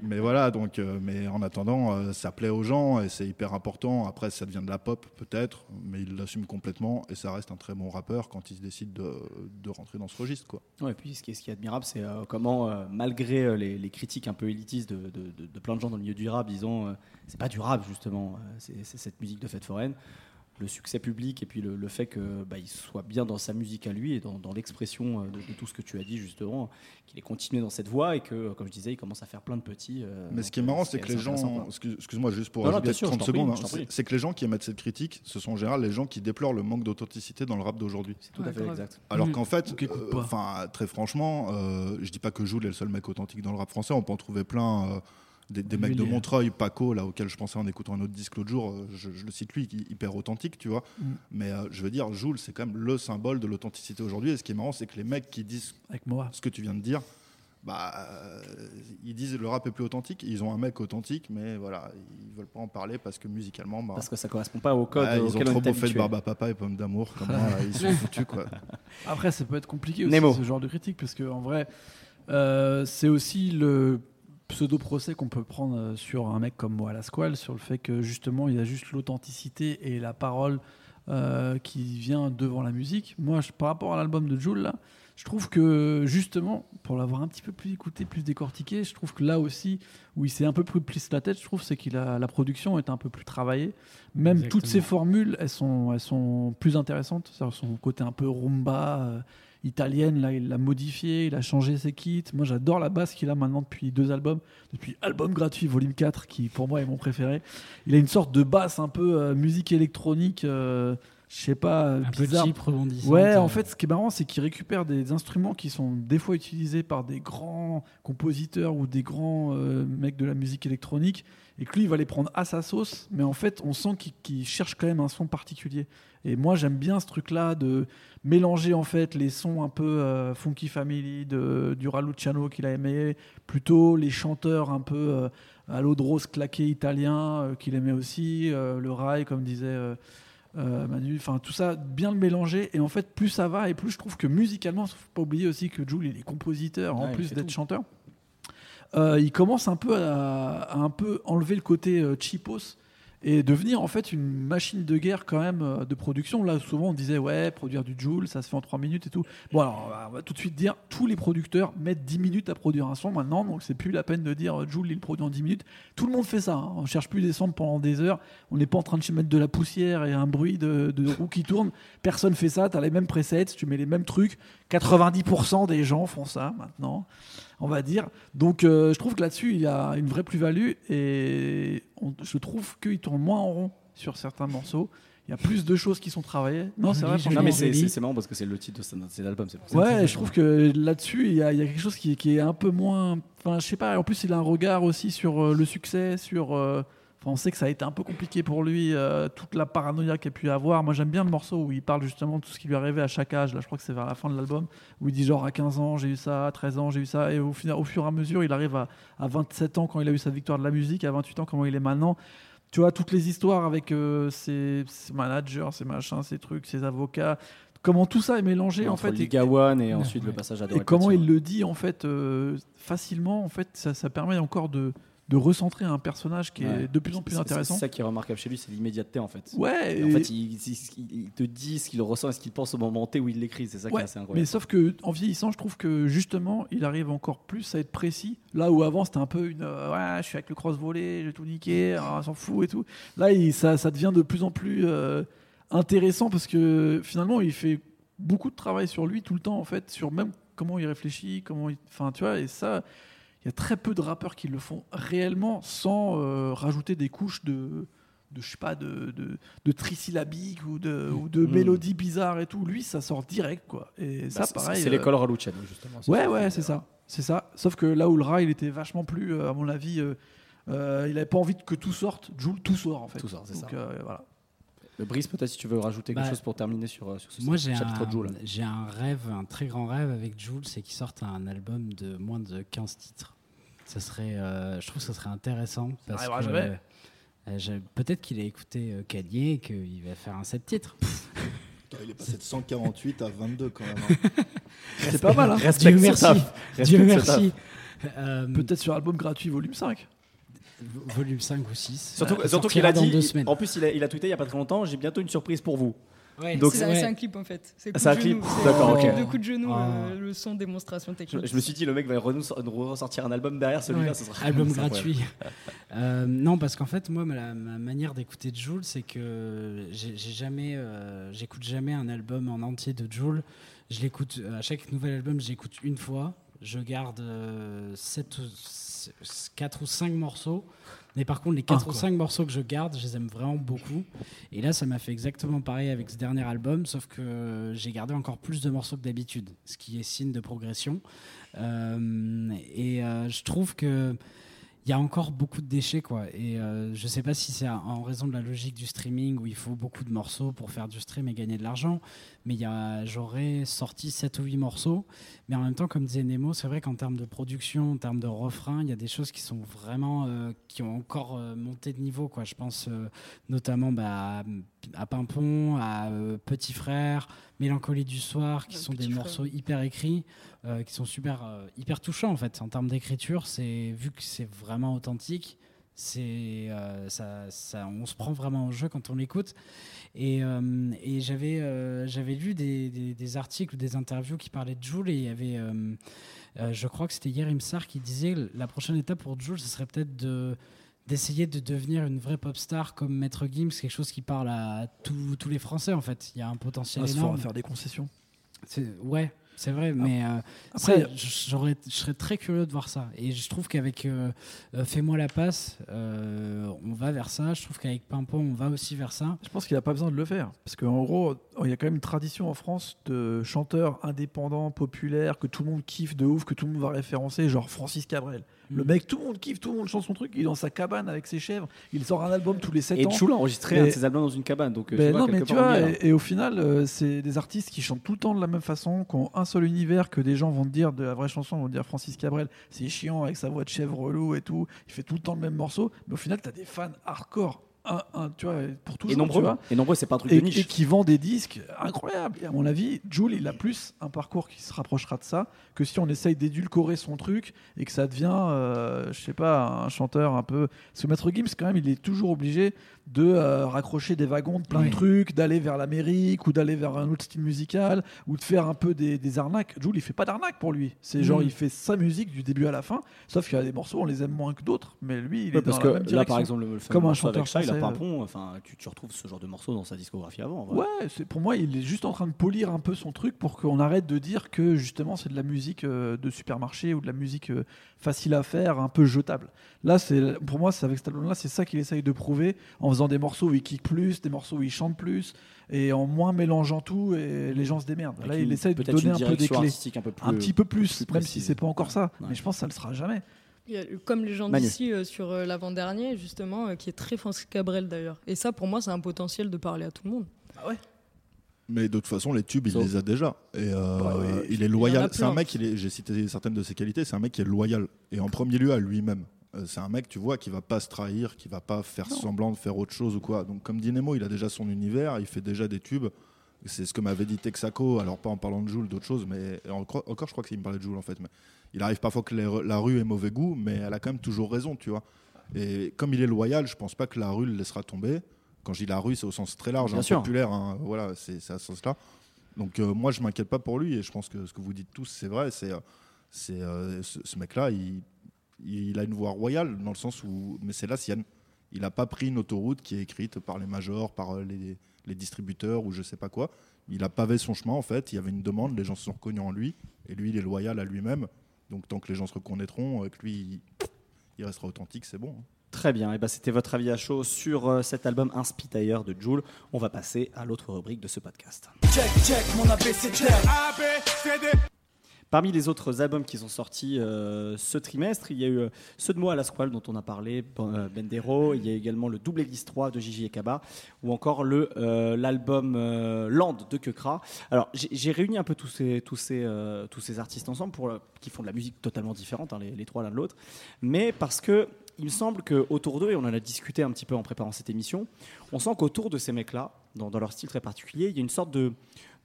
Mais voilà, donc, euh, mais en attendant, euh, ça plaît aux gens et c'est hyper important. Après, ça devient de la pop peut-être, mais il l'assume complètement et ça reste un très bon rappeur quand il se décide de, de rentrer dans ce registre. Quoi. Ouais, et puis ce qui est, ce qui est admirable, c'est euh, comment, euh, malgré euh, les, les critiques un peu élitistes de, de- de- de plein de gens dans le milieu du rap, disons, euh, c'est pas du rap justement, euh, c'est c'est cette musique de fête foraine. Le succès public et puis le, le fait que bah, il soit bien dans sa musique à lui et dans, dans l'expression euh, de, de tout ce que tu as dit justement, qu'il ait continué dans cette voie et que, euh, comme je disais, il commence à faire plein de petits. euh, Mais ce qui est marrant, c'est que les gens. Excuse-moi, juste pour Non, non, ajouter bien sûr, je 30 t'en prie, secondes, hein, c'est que les gens qui émettent cette critique, ce sont en général les gens qui déplorent le manque d'authenticité dans le rap d'aujourd'hui. C'est tout à fait exact. Alors qu'en fait, euh, très franchement, euh, je dis pas que Joule est le seul mec authentique dans le rap français. On peut en trouver plein. Des, des mecs de Montreuil, Paco, là auquel je pensais en écoutant un autre disque l'autre jour, euh, je, je le cite lui, hyper authentique, tu vois. Mm. Mais euh, je veux dire, Joule, c'est quand même le symbole de l'authenticité aujourd'hui. Et ce qui est marrant, c'est que les mecs qui disent Avec moi. ce que tu viens de dire, bah, euh, ils disent le rap est plus authentique. Ils ont un mec authentique, mais voilà, ils veulent pas en parler parce que musicalement, bah, Parce que ça correspond pas au code ouais, ils ont trop beau fait de barbe à papa et pomme d'amour, comme moi, là, ils sont *laughs* foutus quoi. Après, ça peut être compliqué aussi Nemo. ce genre de critique parce que en vrai, euh, c'est aussi le pseudo procès qu'on peut prendre euh, sur un mec comme moi, la Squale, sur le fait que justement il a juste l'authenticité et la parole euh, qui vient devant la musique. Moi, je- par rapport à l'album de Jules là, je trouve que justement, pour l'avoir un petit peu plus écouté, plus décortiqué, je trouve que là aussi, où il s'est un peu plus pris la tête, je trouve, c'est qu'il a la production est un peu plus travaillée. Même Exactement. toutes ces formules, elles sont, elles sont plus intéressantes. Son côté un peu rumba, euh, italienne, là, il l'a modifié, il a changé ses kits. Moi, j'adore la basse qu'il a maintenant depuis deux albums, depuis album gratuit volume 4, qui pour moi est mon préféré. Il a une sorte de basse un peu euh, musique électronique, euh, je sais pas, Un peu bizarre. cheap, rebondissante. Ouais, en euh, fait, ce qui est marrant, c'est qu'il récupère des instruments qui sont des fois utilisés par des grands compositeurs ou des grands euh, mecs de la musique électronique, et que lui, il va les prendre à sa sauce, mais en fait, on sent qu'il cherche quand même un son particulier. Et moi, j'aime bien ce truc-là de mélanger en fait les sons un peu euh, funky family de du Raluciano qu'il a aimé, plutôt les chanteurs un peu euh, à l'eau de rose claqué italien euh, qu'il aimait aussi, euh, le rail comme disait euh, Manu, enfin tout ça bien le mélanger. Et en fait plus ça va et plus je trouve que musicalement, faut pas oublier aussi que Jules il est compositeur en Ouais, plus d'être chanteur. Euh, il commence un peu à, à un peu enlever le côté euh, cheapos et devenir en fait une machine de guerre quand même euh, de production. Là, souvent on disait ouais, produire du Joule, ça se fait en 3 minutes et tout. Bon, alors on va, tout de suite dire tous les producteurs mettent 10 minutes à produire un son maintenant, donc c'est plus la peine de dire euh, Joule il produit en 10 minutes. Tout le monde fait ça. hein. On cherche plus des samples pendant des heures. On n'est pas en train de mettre de la poussière et un bruit de, de roue qui tourne. Personne fait ça. Tu as les mêmes presets, tu mets les mêmes trucs. 90% des gens font ça maintenant, on va dire. Donc euh, je trouve que là-dessus, il y a une vraie plus-value et on- je trouve qu'il tourne moins en rond sur certains morceaux. Il y a plus de choses qui sont travaillées. Non, c'est vrai. Non, mais c'est marrant parce que c'est le titre de, ce- de cet album. c'est pour ça. Ouais, je trouve que là-dessus, il y, a il y a quelque chose qui, qui est un peu moins. Enfin, je sais pas. En plus, il a un regard aussi sur euh, le succès, sur. euh, Enfin, on sait que ça a été un peu compliqué pour lui, euh, toute la paranoïa qu'il a pu avoir. Moi, j'aime bien le morceau où il parle justement de tout ce qui lui est arrivé à chaque âge. Là, je crois que c'est vers la fin de l'album, où il dit genre à 15 ans, j'ai eu ça, à 13 ans, j'ai eu ça. Et au, final, au fur et à mesure, il arrive à, à 27 ans quand il a eu sa victoire de la musique, à 28 ans, comment il est maintenant. Tu vois, toutes les histoires avec euh, ses, ses managers, ses machins, ses trucs, ses avocats. Comment tout ça est mélangé en fait. et- Liga One et ensuite Ouais. le passage à et comment il le dit en fait euh, facilement, en fait, ça, ça permet encore de, de recentrer un personnage qui Ouais. est de plus en plus intéressant. C'est ça qui est remarquable chez lui, c'est l'immédiateté en fait. Ouais, Et en et- fait, il, il- il te dit ce qu'il ressent et ce qu'il pense au moment T où il l'écrit. C'est ça qui est assez mais incroyable. sauf que en vieillissant, je trouve que justement, il arrive encore plus à être précis. Là où avant, c'était un peu une euh, ouais, je suis avec le cross volet, j'ai tout niqué, ah, on s'en fout et tout. Là, il- ça, ça devient de plus en plus euh, intéressant parce que finalement, il fait beaucoup de travail sur lui tout le temps en fait, sur même comment il réfléchit, comment il, enfin, tu vois, et ça. Il y a très peu de rappeurs qui le font réellement sans euh, rajouter des couches de, de je sais pas, de, de, de trisyllabique ou de, ou de Mm. mélodies bizarres et tout. Lui, ça sort direct, quoi. Et Bah, ça, c'est- pareil. C'est euh, l'école Raluciano justement. Ouais, ouais, c'est ça. C'est ça. Sauf que là où le rat, il était vachement plus, euh, à mon avis, euh, il avait pas envie que tout sorte. Joule, tout sort, en fait. Tout sort, c'est ça. voilà. Le Brice, peut-être si tu veux rajouter quelque Bah, chose pour terminer sur, euh, sur ce Moi, chapitre un, de Joule. j'ai un rêve, un très grand rêve avec Jules, c'est qu'il sorte un album de moins de 15 titres. Ça serait, euh, je trouve que ça serait intéressant. Parce arrivera que, jamais. euh, Peut-être qu'il a écouté euh, Kanye et qu'il va faire un set titres. il est passé de 148 à 22 quand même. hein. C'est pas mal, hein. Respecte Dieu merci. Dieu merci. Euh, Peut-être sur album gratuit volume 5. Volume 5 ou 6. Surtout, euh, surtout qu'il a dans dit, deux semaines. en plus il a, il a tweeté il y a pas très longtemps, j'ai bientôt une surprise pour vous. Ouais, Donc, C'est ouais. un clip en fait. C'est Ah, un de clip D'accord, un ok. de coup de genou, Ah. euh, le son démonstration technique. je me suis dit le mec va ressortir un album derrière celui-là, Ouais. ce sera Album *laughs* gratuit. *laughs* Euh, non, parce qu'en fait, moi, ma, ma manière d'écouter Joule, c'est que j'ai j'ai jamais, euh, j'écoute jamais un album en entier de Joule. Je l'écoute euh, à chaque nouvel album, j'écoute une fois. Je garde 7 4 ou 5 morceaux. Mais par contre, les 4 ou quoi. 5 morceaux que je garde, je les aime vraiment beaucoup. Et là, ça m'a fait exactement pareil avec ce dernier album, sauf que j'ai gardé encore plus de morceaux que d'habitude, ce qui est signe de progression. Euh, et euh, je trouve que il y a encore beaucoup de déchets quoi. Et euh, je sais pas si c'est en raison de la logique du streaming où il faut beaucoup de morceaux pour faire du stream et gagner de l'argent mais j'aurais sorti 7 ou 8 morceaux. Mais en même temps comme disait Nemo c'est vrai qu'en termes de production en termes de refrain il y a des choses qui sont vraiment euh, qui ont encore euh, monté de niveau quoi. Je pense euh, notamment bah, à- à Pimpon à Petit Frère Mélancolie du soir qui sont des Frère. morceaux hyper écrits euh, qui sont super euh, hyper touchants en fait. En termes d'écriture c'est vu que c'est vraiment authentique c'est euh, ça, ça on se prend vraiment au jeu quand on l'écoute. Et, et j'avais j'avais lu des, des, des articles ou des interviews qui parlaient de Joule et il y avait je crois que c'était Yerim Sar qui disait la prochaine étape pour Joule ce serait peut-être de d'essayer de devenir une vraie pop star comme Maître Gims quelque chose qui parle à tous tous les Français en fait. Il y a un potentiel faudra énorme. faire des concessions. ouais, c'est vrai, mais euh, après- ça, j'aurais, je serais très curieux de voir ça. Et je trouve qu'avec euh, euh, Fais-moi la passe, euh, on va vers ça. Je trouve qu'avec Pimpon, on va aussi vers ça. Je pense qu'il n'a pas besoin de le faire. Parce qu'en gros, il y a quand même une tradition en France de chanteurs indépendants, populaires, que tout le monde kiffe de ouf, que tout le monde va référencer, genre Francis Cabrel. Le Mm. mec, tout le monde kiffe, tout le monde chante son truc, il est dans sa cabane avec ses chèvres, il sort un album tous les 7 Et ans. Joule a enregistré Et- un de ses albums dans une cabane, donc euh, Ben tu vois, non, mais tu vois, et, et au final, euh, c'est des artistes qui chantent tout le temps de la même façon, qui ont un seul univers, que des gens vont te dire de la vraie chanson, vont te dire Francis Cabrel, c'est chiant avec sa voix de chèvre relou et tout, il fait tout le temps le même morceau, mais au final, tu as des fans hardcore, un, un, tu vois, pour toujours, Et tu nombreux, vois, et nombreux, c'est pas un truc et, de niche. et qui vend des disques incroyables. Et à mon avis, Jules, il a plus un parcours qui se rapprochera de ça que si on essaye d'édulcorer son truc et que ça devient, euh, je sais pas, un chanteur un peu. Parce que Maître Gims, quand même, il est toujours obligé de euh, raccrocher des wagons de plein Oui. de trucs, d'aller vers l'Amérique ou d'aller vers un autre style musical ou de faire un peu des, des arnaques. Jules, il fait pas d'arnaque pour lui. C'est genre, Mm. il fait sa musique du début à la fin, sauf qu'il y a des morceaux, on les aime moins que d'autres, mais lui, il est Ouais, parce dans que la même là, direction. par exemple, le, Comme un chanteur avec ça, il a pas un euh. pont. Enfin, tu, tu retrouves ce genre de morceau dans sa discographie avant. Ouais, c'est pour moi, il est juste en train de polir un peu son truc pour qu'on arrête de dire que justement c'est de la musique euh, de supermarché ou de la musique euh, facile à faire, un peu jetable. Là, c'est pour moi, c'est avec cet album-là, c'est ça qu'il essaye de prouver en faisant des morceaux où il kick plus, des morceaux où il chante plus et en moins mélangeant tout et les gens se démerdent. Avec Là, une- il essaye de donner un peu des clés, un peu plus. un petit peu plus, plus même si c'est pas encore ça. Ouais. Mais je pense que ça le sera jamais. Comme les gens d'ici euh, sur euh, l'avant-dernier, justement, euh, qui est très Francis Cabrel d'ailleurs. Et ça, pour moi, c'est un potentiel de parler à tout le monde. Mais de toute façon, les tubes, il les a déjà. Et euh, Bah il est en loyal. C'est un mec, j'ai cité certaines de ses qualités, c'est un mec qui est loyal. Et en premier lieu à lui-même. Euh, C'est un mec, tu vois, qui va pas se trahir, qui va pas faire semblant de faire autre chose ou quoi. Donc, comme dit Nemo, il a déjà son univers, il fait déjà des tubes. C'est ce que m'avait dit Texaco, alors pas en parlant de Joule, d'autres choses, mais encore, encore je crois qu'il me parlait de Joule en fait. Mais il arrive parfois que les- la rue ait mauvais goût, mais elle a quand même toujours raison, tu vois. Et comme il est loyal, je pense pas que la rue le laissera tomber. Quand je dis la rue, c'est au sens très large, hein, populaire, hein, voilà, c'est à ce sens-là. Donc euh, moi, je m'inquiète pas pour lui, et je pense que ce que vous dites tous, c'est vrai. C'est euh, c'est euh, ce, ce mec-là, il, il a une voix royale dans le sens où, mais c'est la sienne. Il n'a pas pris une autoroute qui est écrite par les majors, par euh, les, les distributeurs ou je sais pas quoi. Il a pavé son chemin en fait. Il y avait une demande, les gens se sont reconnus en lui, et lui, il est loyal à lui-même. Donc tant que les gens se reconnaîtront, euh, que lui, il, il restera authentique, c'est bon. hein. Très bien, et ben, c'était votre avis à chaud sur euh, cet album Inspire de Joule. On va passer à l'autre rubrique de ce podcast. Check, check, mon ABCDR. Parmi les autres albums qui sont sortis euh, ce trimestre, il y a eu euh, ceux de moi à la squale dont on a parlé, euh, Bendero, il y a également le Double Église 3 de Gigi et Kaba, ou encore l'album Land de Kekra. Alors j'ai réuni un peu tous ces, tous ces, tous ces artistes ensemble pour, qui font de la musique totalement différente, hein, les, les trois l'un de l'autre, mais parce que il me semble qu'autour d'eux, et on en a discuté un petit peu en préparant cette émission, on sent qu'autour de ces mecs-là, dans, dans, leur style très particulier, il y a une sorte de,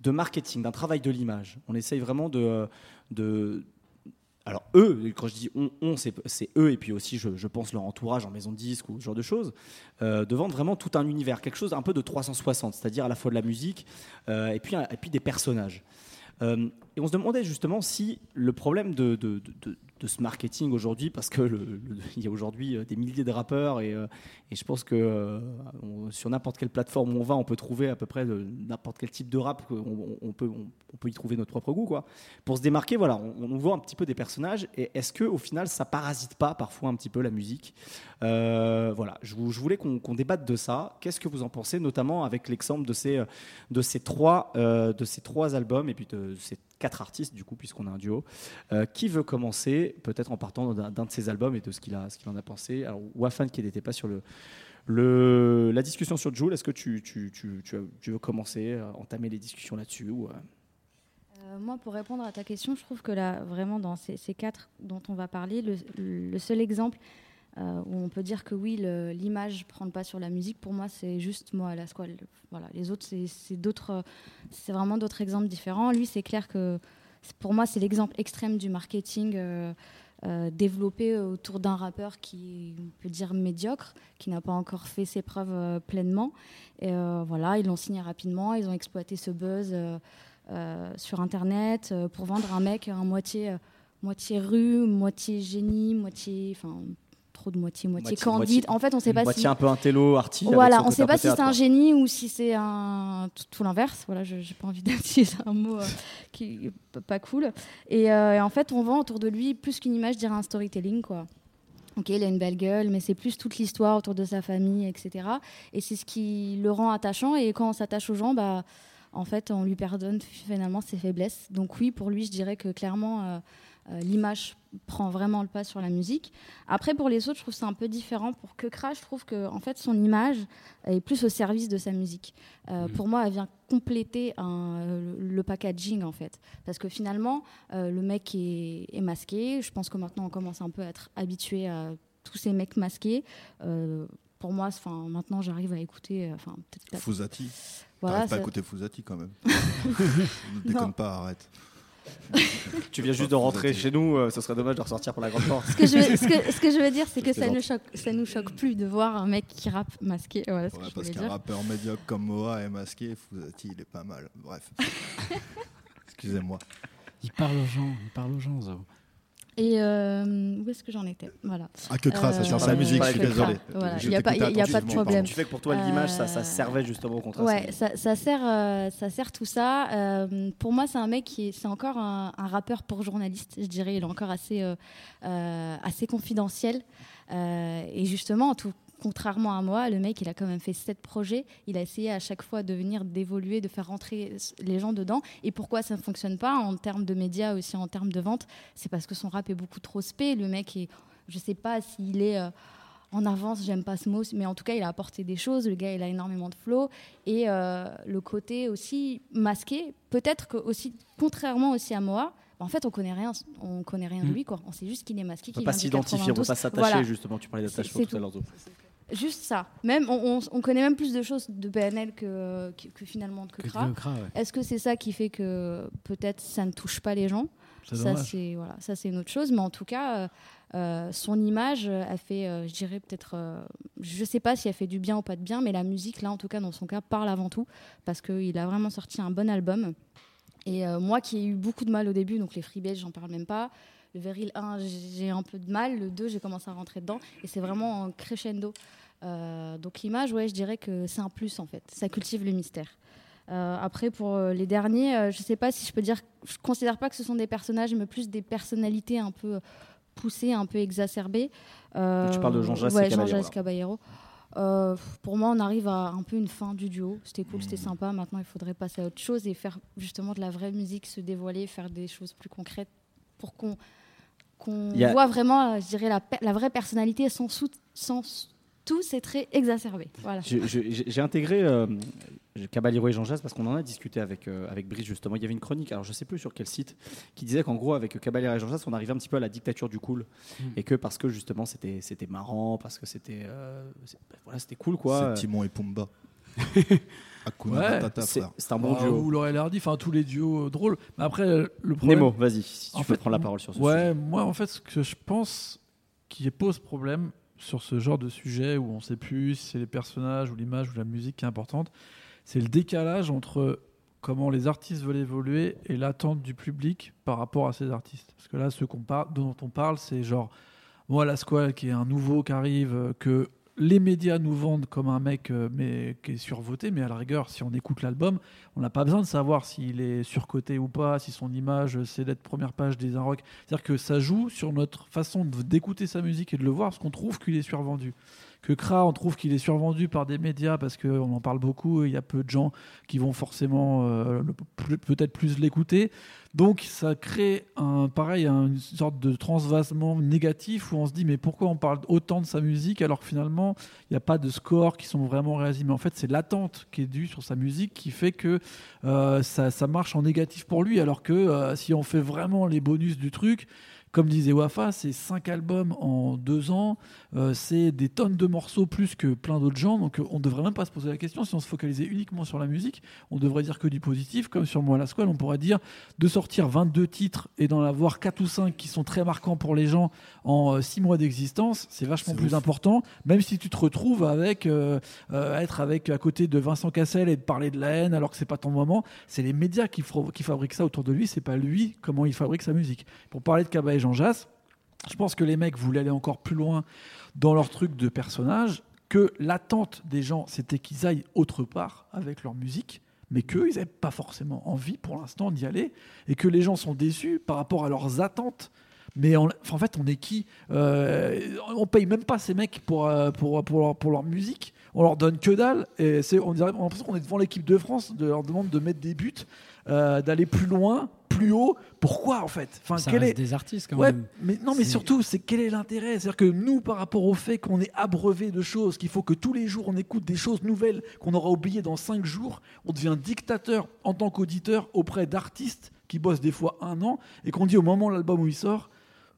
de marketing, d'un travail de l'image. On essaye vraiment de, de, alors eux, quand je dis on, c'est eux et puis aussi je, pense leur entourage en maison de disque ou ce genre de choses, euh, de vendre vraiment tout un univers, quelque chose un peu de 360, c'est-à-dire à la fois de la musique euh, et, puis, et puis des personnages. Euh, et on se demandait justement si le problème de, ce marketing aujourd'hui parce que il y a aujourd'hui euh, des milliers de rappeurs et, euh, je pense que euh, sur n'importe quelle plateforme où on va, on peut trouver à peu près n'importe quel type de rap, on, peut, on, peut y trouver notre propre goût. Quoi. Pour se démarquer, voilà, on, voit un petit peu des personnages et est-ce que au final ça parasite pas parfois un petit peu la musique? Voilà, je, voulais qu'on débatte de ça. Qu'est-ce que vous en pensez, notamment avec l'exemple de ces, de, ces trois, de ces trois albums et puis de quatre artistes du coup puisqu'on a un duo. Euh, qui veut commencer peut-être en partant d'un de ses albums et de ce qu'il qu'il en a pensé? Alors Wafan qui n'était pas sur le, le, la discussion sur Joule, est-ce que tu, tu, tu, tu, veux commencer, à entamer les discussions là-dessus ou, euh? Euh, moi, pour répondre à ta question, je trouve que là, vraiment, dans ces, quatre dont on va parler, le, le seul exemple euh, où on peut dire que oui, l'image prend le pas sur la musique. Pour moi, c'est juste moi à la squale. Voilà, les autres, c'est d'autres, c'est vraiment d'autres exemples différents. Lui, c'est clair que pour moi, c'est l'exemple extrême du marketing. Euh, euh, développé autour d'un rappeur qui, on peut dire, médiocre, qui n'a pas encore fait ses preuves pleinement. Et voilà, ils l'ont signé rapidement, ils ont exploité ce buzz sur Internet pour vendre un mec à moitié, rue, moitié génie, moitié, de moitié, moitié, candide. en fait, on sait pas moitié si. un peu intello, artiste. Voilà, on sait pas si c'est un génie ou si c'est un tout, l'inverse. Voilà, je j'ai pas envie *laughs* d'utiliser un mot euh, qui est pas cool. Et, euh, et, en fait, on vend autour de lui plus qu'une image, dire un storytelling, quoi. Ok, il a une belle gueule, mais c'est plus toute l'histoire autour de sa famille, etc. Et c'est ce qui le rend attachant. Et quand on s'attache aux gens, bah, en fait, on lui pardonne finalement ses faiblesses. Donc oui, pour lui, je dirais que clairement. Euh, l'image prend vraiment le pas sur la musique. Après, pour les autres, je trouve c'est un peu différent. Pour que Crash, je trouve que en fait, son image est plus au service de sa musique. Euh, mhm. Pour moi, elle vient compléter le, packaging, en fait. Parce que finalement, euh, le mec est, masqué. Je pense que maintenant, on commence un peu à être habitué à tous ces mecs masqués. pour moi, enfin, maintenant, j'arrive à écouter. Enfin, peut-être Fouzati. Voilà, pas à écouter Fouzati quand même. *laughs* ne déconne pas, arrête. *laughs* tu viens juste de rentrer chez nous, euh, ce serait dommage de ressortir pour la grande porte. Ce que je veux, ce que, je veux dire, c'est que ça ne choque, ça nous choque plus de voir un mec qui rappe masqué. Voilà, parce qu'un rappeur médiocre comme Moa est masqué, Fouzati, il est pas mal. Bref. *laughs* Excusez-moi. Il parle aux gens, il parle aux gens, Zo. Et euh, où est-ce que j'en étais? Voilà. Ah, que crasse, ça sert sa musique, je suis désolé. Il n'y a, pas, y a pas de problème. Tu fais que pour toi, l'image, ça, ça, servait justement au contraire. Ouais, ça, ça, sert, euh, ça sert tout ça. Euh, pour moi, c'est un mec qui est, c'est encore un, un, rappeur pour journaliste, je dirais. Il est encore assez, assez confidentiel. et justement, tout, contrairement à moi, le mec, il a quand même fait sept projets. Il a essayé à chaque fois de venir, d'évoluer, de faire rentrer les gens dedans. Et pourquoi ça ne fonctionne pas en termes de médias, aussi en termes de vente? C'est parce que son rap est beaucoup trop spé. Le mec, est, je ne sais pas s'il est euh, en avance, j'aime pas ce mot, mais en tout cas, il a apporté des choses. Le gars, il a énormément de flow. Et euh, le côté aussi masqué, peut-être que aussi, contrairement aussi à moi, en fait, on connaît rien, on connaît rien de hmm. lui, quoi. On sait juste qu'il est masqué. On ne peut pas s'identifier, on ne peut pas s'attacher, justement. Tu parlais d'attachement tout à l'heure. Juste ça. Même, on, connaît même plus de choses de PNL que, que, finalement de Kekra. Est-ce que c'est ça qui fait que peut-être ça ne touche pas les gens Ça, c'est voilà, ça c'est une autre chose. Mais en tout cas, euh, euh, son image a fait, euh, je dirais peut-être, je sais pas si elle fait du bien ou pas de bien, mais la musique là, en tout cas dans son cas, parle avant tout parce qu'il a vraiment sorti un bon album. Et moi qui ai eu beaucoup de mal au début, donc les freebase, j'en parle même pas. Le Veril 1, j'ai un peu de mal. Le 2, j'ai commencé à rentrer dedans. Et c'est vraiment un crescendo. Euh, donc l'image, ouais, je dirais que c'est un plus en fait. Ça cultive le mystère. Euh, après, pour euh, les derniers, je ne sais pas si je peux dire. Je considère pas que ce sont des personnages, mais plus des personnalités un peu poussées, un peu exacerbées. tu parles de Jean-Jacques ouais, Jean Caballero. pour moi, on arrive à un peu une fin du duo. C'était cool, c'était mmh. sympa. Maintenant, il faudrait passer à autre chose et faire justement de la vraie musique, se dévoiler, faire des choses plus concrètes pour qu'on voit vraiment, je dirais, la, la vraie personnalité sans, sous, sans tout, c'est très exacerbé. Voilà. J'ai intégré, euh, Caballero et Jean Jass, parce qu'on en a discuté avec, euh, avec Brice justement. Il y avait une chronique, alors je sais plus sur quel site, qui disait qu'en gros, avec Caballero et Jean Jass, on arrivait un petit peu à la dictature du cool. Mm. Et que parce que justement, c'était c'était marrant, parce que c'était euh, voilà, c'était cool quoi. C'est Timon et Pumba. *laughs* Hakuna Ouais, Matata, C'est un bon Bah, duo. Vous l'aurez l'air dit, enfin tous les duos euh, drôles. Mais après, le problème. Nemo, vas-y, si tu En peux fait, prendre la parole sur ce Ouais, sujet. moi en fait, ce que je pense qui pose problème sur ce genre de sujet où on sait plus si c'est les personnages ou l'image ou la musique qui est importante, c'est le décalage entre comment les artistes veulent évoluer et l'attente du public par rapport à ces artistes. Parce que là, ce qu'on parle, dont on parle, c'est genre moi la Squall qui est un nouveau qui arrive, euh, que les médias nous vendent comme un mec euh, mais qui est survoté, mais à la rigueur, si on écoute l'album, on n'a pas besoin de savoir s'il est surcoté ou pas, si son image c'est d'être première page des Rock. C'est-à-dire que ça joue sur notre façon d'écouter sa musique et de le voir, parce qu'on trouve qu'il est survendu. Que Kra, on trouve qu'il est survendu par des médias parce qu'on en parle beaucoup et il y a peu de gens qui vont forcément euh, peut-être plus l'écouter. Donc ça crée un pareil un- une sorte de transvasement négatif où on se dit mais pourquoi on parle autant de sa musique alors que finalement il n'y a pas de scores qui sont vraiment réalisés? Mais en fait c'est l'attente qui est due sur sa musique qui fait que euh, ça, ça marche en négatif pour lui alors que euh, si on fait vraiment les bonus du truc comme disait Wafa, c'est 5 albums en 2 ans, euh, c'est des tonnes de morceaux plus que plein d'autres gens, donc euh, on devrait même pas se poser la question si on se focalisait uniquement sur la musique, on devrait dire que du positif, comme sur Moi la Squale, on pourrait dire de sortir 22 titres et d'en avoir 4 ou 5 qui sont très marquants pour les gens en 6 mois d'existence, c'est vachement plus ouf. important, même si tu te retrouves avec euh, euh, être avec à côté de Vincent Cassel et de parler de la haine alors que c'est pas ton moment, c'est les médias qui, fabriquent ça autour de lui, c'est pas lui comment il fabrique sa musique. Pour parler de Kaba je pense que les mecs voulaient aller encore plus loin dans leur truc de personnage, que l'attente des gens, c'était qu'ils aillent autre part avec leur musique, mais qu'eux, ils n'avaient pas forcément envie pour l'instant d'y aller, et que les gens sont déçus par rapport à leurs attentes. Mais en, en fait, on est qui Euh, On paye même pas ces mecs pour, euh, pour, pour, leur, pour leur musique. On leur donne que dalle. Et c'est, on, a qu'on est devant l'équipe de France, de leur demande de mettre des buts, euh, d'aller plus loin, plus haut. Pourquoi en fait? Enfin, Ça quel reste est... des artistes quand Ouais, même. mais non, mais surtout, c'est quel est l'intérêt? C'est-à-dire que nous, par rapport au fait qu'on est abreuvé de choses, qu'il faut que tous les jours on écoute des choses nouvelles qu'on aura oubliées dans cinq jours, on devient dictateur en tant qu'auditeur auprès d'artistes qui bossent des fois un an et qu'on dit au moment où l'album où il sort,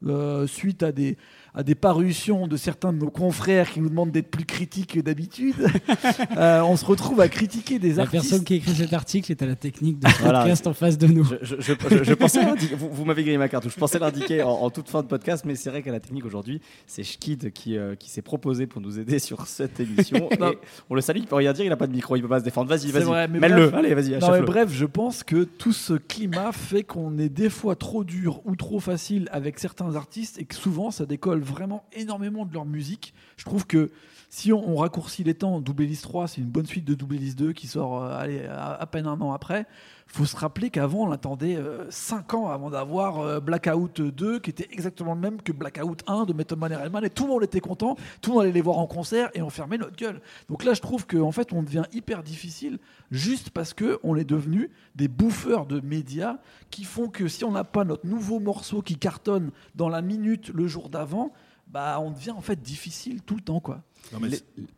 euh, suite à des, à des parutions de certains de nos confrères qui nous demandent d'être plus critiques que d'habitude, *laughs* euh, on se retrouve à critiquer des La artistes. personne qui a écrit cet article est à la technique de ce Voilà. podcast en face de nous. Je, je- je- je- je pensais *laughs* l'indiquer- vous, vous m'avez grillé ma cartouche. Je pensais l'indiquer en, en toute fin de podcast, mais c'est vrai qu'à la technique aujourd'hui, c'est Schkid qui, euh, qui s'est proposé pour nous aider sur cette émission. *laughs* Et on le salue, il peut rien dire, il a pas de micro, il peut pas se défendre. Vas-y, C'est vas-y, vrai, mais mets-le. bref. Allez, vas-y, Non, mais achève-le. bref, je pense que tout ce climat fait qu'on est des fois trop dur ou trop facile avec certains artistes et que souvent ça décolle vraiment énormément de leur musique. Je trouve que si on, raccourcit les temps, Double List 3, c'est une bonne suite de Double List 2 qui sort euh, à peine un an après. Faut se rappeler qu'avant, on attendait 5 ans avant d'avoir euh, Blackout 2, qui était exactement le même que Blackout 1 de Method Man et Redman, et tout le monde était content, tout le monde allait les voir en concert, et on fermait notre gueule. Donc là, je trouve qu'en fait, on devient hyper difficile juste parce que on est devenu des bouffeurs de médias qui font que si on n'a pas notre nouveau morceau qui cartonne dans la minute le jour d'avant, bah on devient en fait difficile tout le temps quoi. Non, mais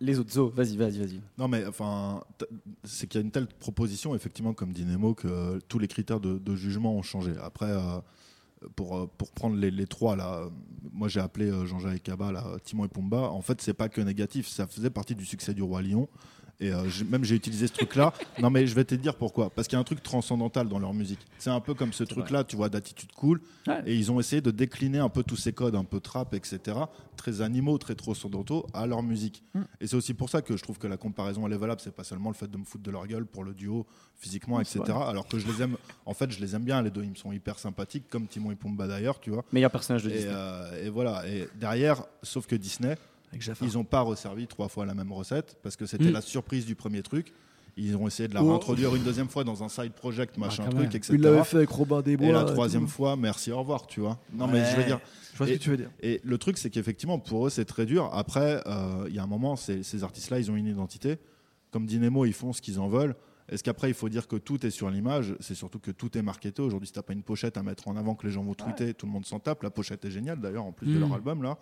les, autres zoos, vas-y, vas-y, vas-y. Non, mais enfin, c'est qu'il y a une telle proposition, effectivement, comme dit Nemo, que tous les critères de, de jugement ont changé. Après, euh, pour, euh, pour prendre les, les trois, là, moi j'ai appelé euh, Jean-Jacques là, Timon et Pumba. En fait, c'est pas que négatif, ça faisait partie du succès du Roi Lion. Et euh, même j'ai utilisé ce truc-là. *laughs* non, mais je vais te dire pourquoi. Parce qu'il y a un truc transcendantal dans leur musique. C'est un peu comme ce truc-là, tu vois, d'attitude cool. Ouais. Et ils ont essayé de décliner un peu tous ces codes, un peu trap, etc., très animaux, très transcendantaux, à leur musique. Mm. Et c'est aussi pour ça que je trouve que la comparaison elle est valable. C'est pas seulement le fait de me foutre de leur gueule pour le duo physiquement, Mm, etc. Alors que je les aime. En fait, je les aime bien les deux. Ils me sont hyper sympathiques, comme Timon et Pumba d'ailleurs, tu vois. Meilleur personnage de Et, Disney. euh, et voilà. Et derrière, sauf que Disney. Ils n'ont pas resservi trois fois la même recette parce que c'était Mm. la surprise du premier truc. Ils ont essayé de la Oh. réintroduire une deuxième fois dans un side project, machin quand truc, etc. Il l'avait fait avec Robin des Bois. Et la troisième fois, merci, au revoir, tu vois. Non, mais je veux dire, Je vois ce que tu veux dire. et le truc, c'est qu'effectivement, pour eux, c'est très dur. Après, euh, il y a un moment, ces, ces artistes-là, ils ont une identité. Comme dit Nemo, ils font ce qu'ils en veulent. Est-ce qu'après, il faut dire que tout est sur l'image? C'est surtout que tout est marketé. Aujourd'hui, si t'as pas une pochette à mettre en avant que les gens vont tweeter, tout le monde s'en tape. La pochette est géniale, d'ailleurs, en plus de Mm. leur album, là.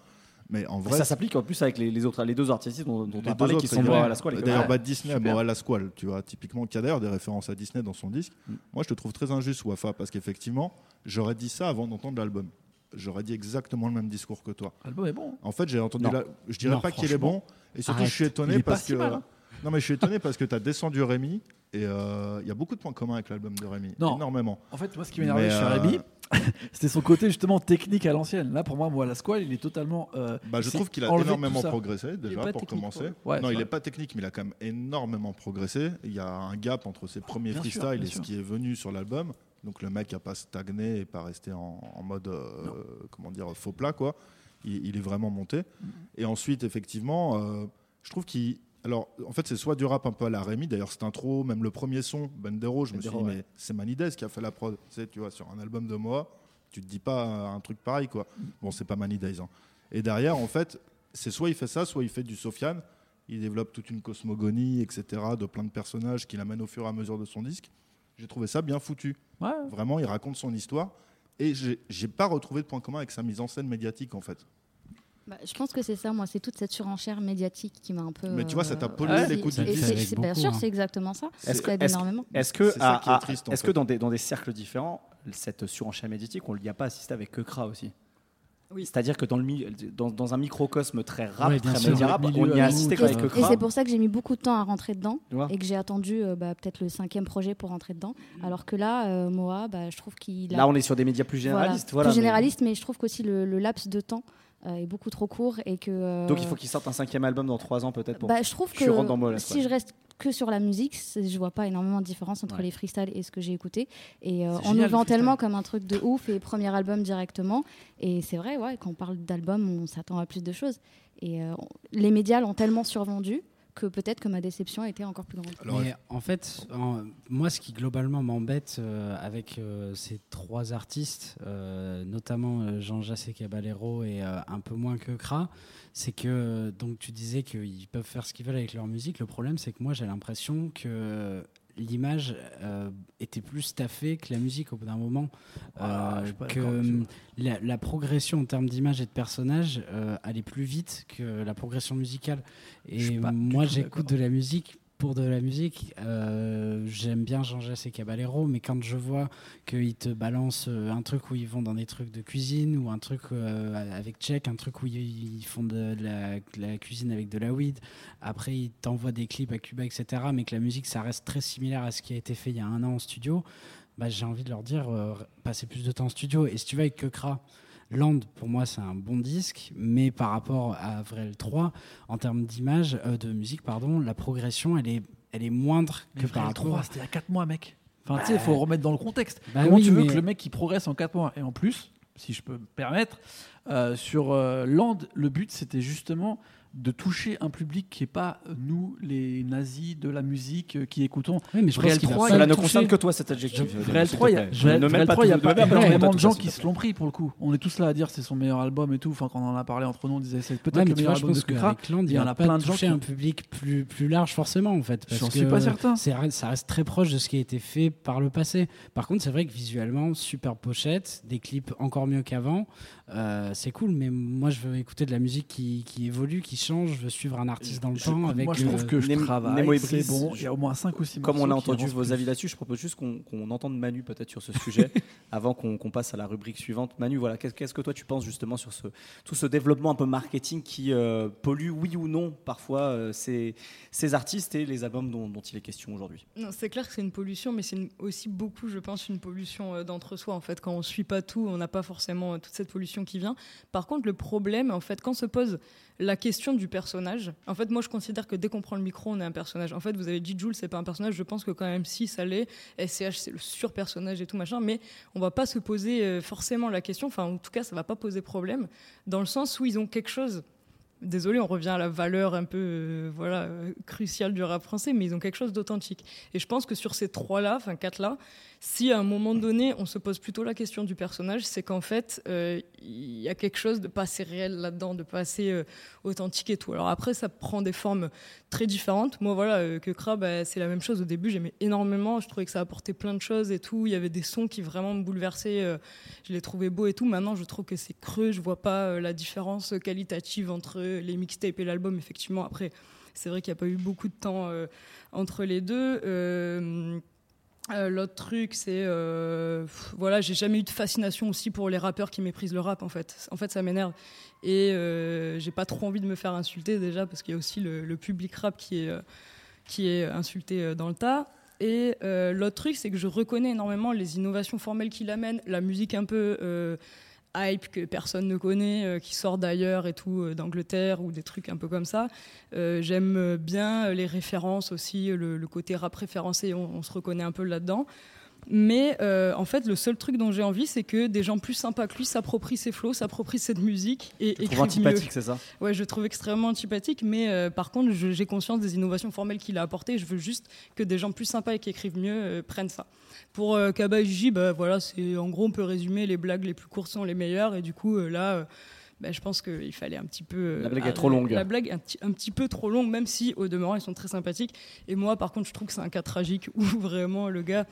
Mais en vrai, ça s'applique en plus avec les, les autres, les deux artistes dont, dont on les a parlé qui sont à la squale. D'ailleurs. Bad Disney, super. Moral à Squale, tu vois, typiquement, qui a d'ailleurs des références à Disney dans son disque. Mm. Moi, je te trouve très injuste, Wafa, parce qu'effectivement, j'aurais dit ça avant d'entendre l'album. J'aurais dit exactement le même discours que toi. L'album est bon. En fait, j'ai entendu la... Je dirais Non, pas qu'il est bon, et surtout, arrête. je suis étonné parce si que. mal, hein. Non, mais je suis étonné parce que tu as descendu Rémi, et euh, il y a beaucoup de points communs avec l'album de Rémi. Non. Énormément. En fait, moi, ce qui m'énervait chez euh, Rémi, *laughs* c'était son côté justement technique à l'ancienne. Là, pour moi, moi, la Squale, il est totalement. euh, Bah, je trouve qu'il a énormément progressé déjà pour commencer. Ouais, non, il n'est pas technique, mais il a quand même énormément progressé. Il y a un gap entre ses premiers Bien freestyles bien et ce qui est venu sur l'album. Donc le mec n'a pas stagné et pas resté en, en mode euh, comment dire faux plat quoi. Il, il est vraiment monté. Mm-hmm. Et ensuite effectivement, euh, je trouve qu'il alors, en fait, c'est soit du rap un peu à la Rémi. D'ailleurs, cette intro, même le premier son, Bendero, je me suis dit, ouais. mais c'est Manides qui a fait la prod. Tu sais, tu vois, sur un album de moi, tu te dis pas un truc pareil, quoi. Bon, c'est pas Manides. Hein. Et derrière, en fait, c'est soit il fait ça, soit il fait du Sofiane. Il développe toute une cosmogonie, etc., de plein de personnages qu'il amène au fur et à mesure de son disque. J'ai trouvé ça bien foutu. Ouais. Vraiment, il raconte son histoire. Et j'ai pas retrouvé de point commun avec sa mise en scène médiatique, en fait. Bah, je pense que c'est ça, moi, c'est toute cette surenchère médiatique qui m'a un peu. Mais tu vois, ça t'a pollué aussi- l'écoute du disque. Avec Bien sûr, hein. c'est exactement ça. Est-ce que- est-ce- énormément. Est-ce que, à- est à- triste, fait. que dans, des, dans des cercles différents, cette surenchère médiatique, on n'y a pas assisté avec Kekra aussi? Oui. C'est-à-dire que dans, le, mi- dans, dans un microcosme très rap, Ouais, très sûr, média le rap, milieu on y a assisté qu'avec euh, Et c'est pour ça que j'ai mis beaucoup de temps à rentrer dedans et que j'ai attendu euh, bah, peut-être le cinquième projet pour rentrer dedans. Alors que là, euh, Moa, bah, je trouve qu'il a. Là, on est sur des médias plus généralistes. Voilà, plus mais- généraliste, mais je trouve qu'aussi le, le laps de temps euh, est beaucoup trop court et que. euh, Donc il faut qu'il sorte un cinquième album dans trois ans peut-être pour. bah, je trouve que rentres dans là, si je reste que sur la musique, je vois pas énormément de différence entre Ouais. les freestyles et ce que j'ai écouté. Et euh, on génial, nous le vend tellement comme un truc de ouf et premier album directement. Et c'est vrai, ouais, quand on parle d'album, on s'attend à plus de choses. Et euh, on- les médias l'ont tellement survendu que peut-être que ma déception a été encore plus grande. Alors, Mais en fait, en- moi, ce qui globalement m'embête euh, avec euh, ces trois artistes, euh, notamment euh, Jean-Jacques et Caballero et euh, un peu moins que Kra, c'est que donc tu disais qu'ils peuvent faire ce qu'ils veulent avec leur musique. Le problème, c'est que moi, j'ai l'impression que l'image euh, était plus staffée que la musique au bout d'un moment. Ah, Euh, que la, la progression en termes d'image et de personnage euh, allait plus vite que la progression musicale. Et moi, j'écoute de la musique pour de la musique. Euh, J'aime bien Jean-Jacques et Caballero, mais quand je vois qu'ils te balancent euh, un truc où ils vont dans des trucs de cuisine ou un truc euh, avec Check, un truc où ils font de la, cuisine avec de la weed, après ils t'envoient des clips à Cuba, etc., mais que la musique, ça reste très similaire à ce qui a été fait il y a un an en studio, bah, j'ai envie de leur dire, passez plus de temps en studio. Et si tu vas avec Kekra, Land, pour moi, c'est un bon disque, mais par rapport à Avril 3, en termes d'image, euh, de musique, pardon, la progression, elle est, elle est moindre que par rapport 3, c'était il y a 4 mois, mec. Enfin, tu sais, il faut remettre dans le contexte. Bah Comment oui, tu veux mais- que le mec il progresse en 4 mois? Et en plus, si je peux me permettre, euh, sur euh, Land, le but c'était justement de toucher un public qui n'est pas euh, nous, les nazis de la musique euh, qui écoutons. Oui, mais je Réel pense qu'il va 3, falloir- Cela ne concerne que toi cet adjectif. Je- euh, te 3, il y a, Ne Vrel pas 3, il y a tout- ne pas mêle pas énormément de gens qui se l'ont pris pour le coup. On est tous là à dire c'est son meilleur album et tout. Enfin, quand on en a parlé entre nous, on disait c'est peut-être Ouais, le meilleur vois, je album de Kukra. il y en a plein de gens toucher qui- un public plus, plus large forcément, en fait. parce suis pas certain. Ça reste très proche de ce qui a été fait par le passé. Par contre, c'est vrai que visuellement, super pochette, des clips encore mieux qu'avant. C'est cool, mais moi, je veux écouter de la musique qui, qui évolue, qui change. Je veux suivre un artiste dans le Je- temps. Avec, moi, je trouve euh, que je travaille. Nemo et c'est Brice, bon. Il y a au moins 5 ou 6 Comme on a entendu vos avis là-dessus, je propose juste qu'on qu'on entende Manu peut-être sur ce sujet *laughs* avant qu'on qu'on passe à la rubrique suivante. Manu, voilà, qu'est-ce que toi tu penses justement sur ce, tout ce développement un peu marketing qui euh, pollue, oui ou non, parfois euh, ces, ces artistes et les albums dont, dont il est question aujourd'hui? Non, c'est clair que c'est une pollution, mais c'est aussi beaucoup, je pense, une pollution euh, d'entre-soi. En fait, quand on suit pas tout, on n'a pas forcément euh, toute cette pollution qui vient. Par contre, le problème, en fait, quand se pose la question du personnage, en fait, moi, je considère que dès qu'on prend le micro, on est un personnage. En fait, vous avez dit Jules, c'est pas un personnage. Je pense que quand même, si ça l'est, SCH, c'est le sur-personnage et tout machin, mais on va pas se poser euh, forcément la question. Enfin, en tout cas, ça va pas poser problème, dans le sens où ils ont quelque chose désolé, on revient à la valeur un peu euh, voilà, euh, cruciale du rap français, mais ils ont quelque chose d'authentique. Et je pense que sur ces trois-là, enfin quatre-là, si à un moment donné, on se pose plutôt la question du personnage, c'est qu'en fait, euh, il y a quelque chose de pas assez réel là-dedans, de pas assez euh, authentique et tout. Alors après, ça prend des formes très différentes. Moi, voilà, euh, que Crab, bah, c'est la même chose. Au début, j'aimais énormément. Je trouvais que ça apportait plein de choses et tout. Il y avait des sons qui vraiment me bouleversaient. euh, je les trouvais beaux et tout. Maintenant, je trouve que c'est creux. Je vois pas la différence qualitative entre les mixtapes et l'album. Effectivement, après, c'est vrai qu'il n'y a pas eu beaucoup de temps entre les deux. Euh, L'autre truc, c'est euh, voilà, j'ai jamais eu de fascination aussi pour les rappeurs qui méprisent le rap en fait. En fait, ça m'énerve et euh, j'ai pas trop envie de me faire insulter déjà parce qu'il y a aussi le, public rap qui est qui est insulté dans le tas. Et l'autre truc, c'est que je reconnais énormément les innovations formelles qu'il amène, la musique un peu hype que personne ne connaît, euh, qui sort d'ailleurs et tout, euh, d'Angleterre ou des trucs un peu comme ça. Euh, J'aime bien les références aussi, le, côté rap référencé, on, on se reconnaît un peu là-dedans. Mais euh, en fait, le seul truc dont j'ai envie, c'est que des gens plus sympas que lui s'approprient ses flows, s'approprient cette musique et Tu le trouves écrivent mieux. antipathique, c'est ça? Ouais, je trouve extrêmement antipathique, mais euh, par contre, je- j'ai conscience des innovations formelles qu'il a apportées. Je veux juste que des gens plus sympas et qui écrivent mieux euh, prennent ça. Pour Kaba Gigi, bah, voilà, c'est en gros, on peut résumer les blagues les plus courtes sont les meilleures, et du coup, là. bah, je pense qu'il fallait un petit peu. La blague est trop longue. La blague est un, petit- un petit peu trop longue, même si au demeurant ils sont très sympathiques. Et moi, par contre, je trouve que c'est un cas tragique *laughs* où vraiment le gars.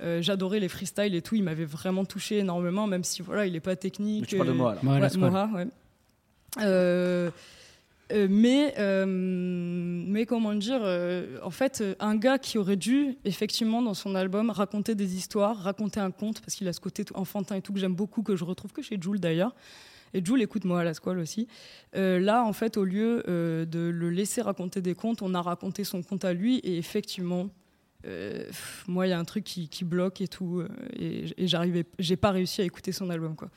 Euh, J'adorais les freestyles et tout, il m'avait vraiment touché énormément, même si voilà, il est pas technique. Mais tu parles de euh, moi, la Ouais, squad. Moha, ouais. Euh, euh, mais, euh, mais comment dire, euh, en fait, un gars qui aurait dû, effectivement, dans son album, raconter des histoires, raconter un conte, parce qu'il a ce côté tout enfantin et tout que j'aime beaucoup, que je retrouve que chez Jules d'ailleurs. Et Jules écoute moi à la squale aussi. Euh, là, en fait, au lieu euh, de le laisser raconter des contes, on a raconté son conte à lui. Et effectivement, euh, moi, il y a un truc qui, bloque et tout. euh, et j'arrivais, j'ai pas réussi à écouter son album, quoi.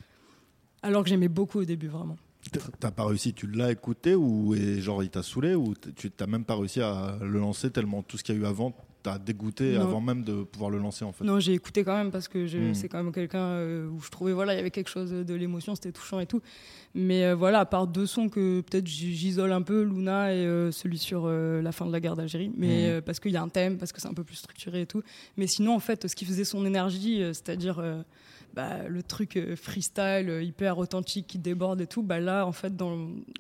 Alors que j'aimais beaucoup au début, vraiment. T'as pas réussi, tu l'as écouté ou et genre il t'a saoulé ou tu t'as même pas réussi à le lancer tellement tout ce qu'il y a eu avant t'a dégoûté Non. avant même de pouvoir le lancer en fait. Non, j'ai écouté quand même parce que je- Mm. c'est quand même quelqu'un euh, où je trouvais voilà il y avait quelque chose de l'émotion, c'était touchant et tout. Mais euh, voilà, à part deux sons que peut-être j'isole un peu, Luna et euh, celui sur euh, la fin de la guerre d'Algérie, mais Mm. euh, parce qu'il y a un thème, parce que c'est un peu plus structuré et tout. Mais sinon en fait, ce qui faisait son énergie, c'est-à-dire bah, le truc euh, freestyle euh, hyper authentique qui déborde et tout, bah là en fait dans,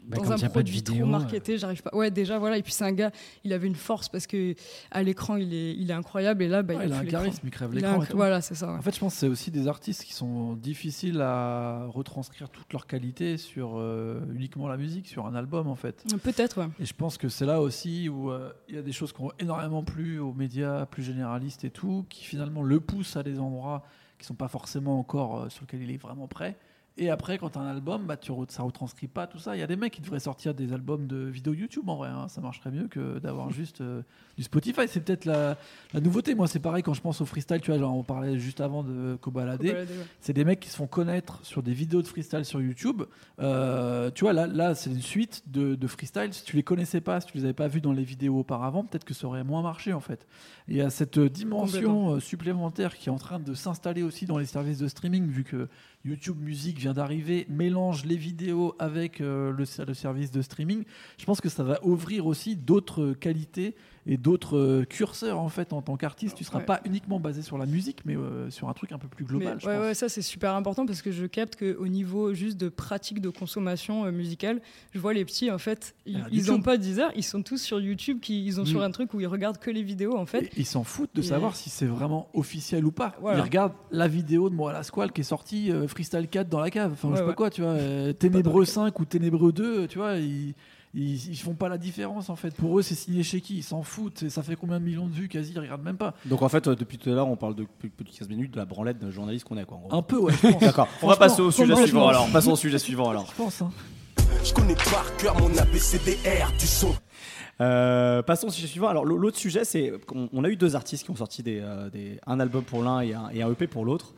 Bah, dans un produit vidéo, trop euh. marketé, j'arrive pas. Ouais, déjà voilà. Et puis c'est un gars, il avait une force parce que à l'écran il est, il est incroyable et là bah, Ouais, il, il a un charisme, il crève l'écran un-. Voilà, c'est ça. ouais. En fait, je pense que c'est aussi des artistes qui sont difficiles à retranscrire toute leur qualité sur euh, uniquement la musique, sur un album en fait. Peut-être, ouais. Et je pense que c'est là aussi où euh, il y a des choses qui ont énormément plu aux médias plus généralistes et tout, qui finalement le poussent à des endroits qui sont pas forcément encore euh, sur lesquels il est vraiment prêt. Et après, quand tu as un album, bah, tu re- ça retranscrit pas tout ça. Il y a des mecs qui devraient sortir des albums de vidéos YouTube en vrai. hein. Ça marcherait mieux que d'avoir *laughs* juste euh, du Spotify. C'est peut-être la, la nouveauté. Moi, c'est pareil quand je pense au freestyle. Tu vois, genre, on parlait juste avant de Kobalade. Kobalade, ouais. C'est des mecs qui se font connaître sur des vidéos de freestyle sur YouTube. Euh, tu vois, là, là c'est une suite de, de freestyle. Si tu les connaissais pas, si tu les avais pas vus dans les vidéos auparavant, peut-être que ça aurait moins marché en fait. Il y a cette dimension euh, supplémentaire qui est en train de s'installer aussi dans les services de streaming, vu que YouTube Music vient d'arriver, mélange les vidéos avec euh, le, le service de streaming. Je pense que ça va ouvrir aussi d'autres qualités et d'autres euh, curseurs en fait en tant qu'artiste. Tu seras Ouais. pas uniquement basé sur la musique, mais euh, sur un truc un peu plus global. Mais je ouais, pense. ouais, ça c'est super important parce que je capte qu'au niveau juste de pratique de consommation euh, musicale, je vois les petits en fait, ils, Ah, ils ont pas Deezer, ils sont tous sur YouTube, qui, ils ont sur Mm. un truc où ils regardent que les vidéos en fait. Et ils s'en foutent de Et- savoir si c'est vraiment officiel ou pas. Voilà. Ils regardent la vidéo de moi à la squale qui est sortie euh, Freestyle 4 dans la cave. Enfin, je Ouais, sais pas quoi, tu vois. Ténébreux 5 ou Ténébreux 2, tu vois. Ils, ils, ils font pas la différence en fait. Pour eux, c'est signé chez qui? Ils s'en foutent. Ça fait combien de millions de vues? Quasi, ils regardent même pas. Donc en fait, euh, depuis tout à l'heure, on parle de- depuis depuis 15 minutes de la branlette de journaliste qu'on est, quoi. en gros. Un peu, ouais, je pense. *laughs* D'accord. On va passer au sujet suivant alors. Passons au sujet suivant alors. Je pense. hein. Je connais par cœur mon ABCDR du son. Euh, passons au sujet suivant. Alors l'autre sujet, c'est qu'on on a eu deux artistes qui ont sorti des, euh, un album pour l'un et un, EP pour l'autre,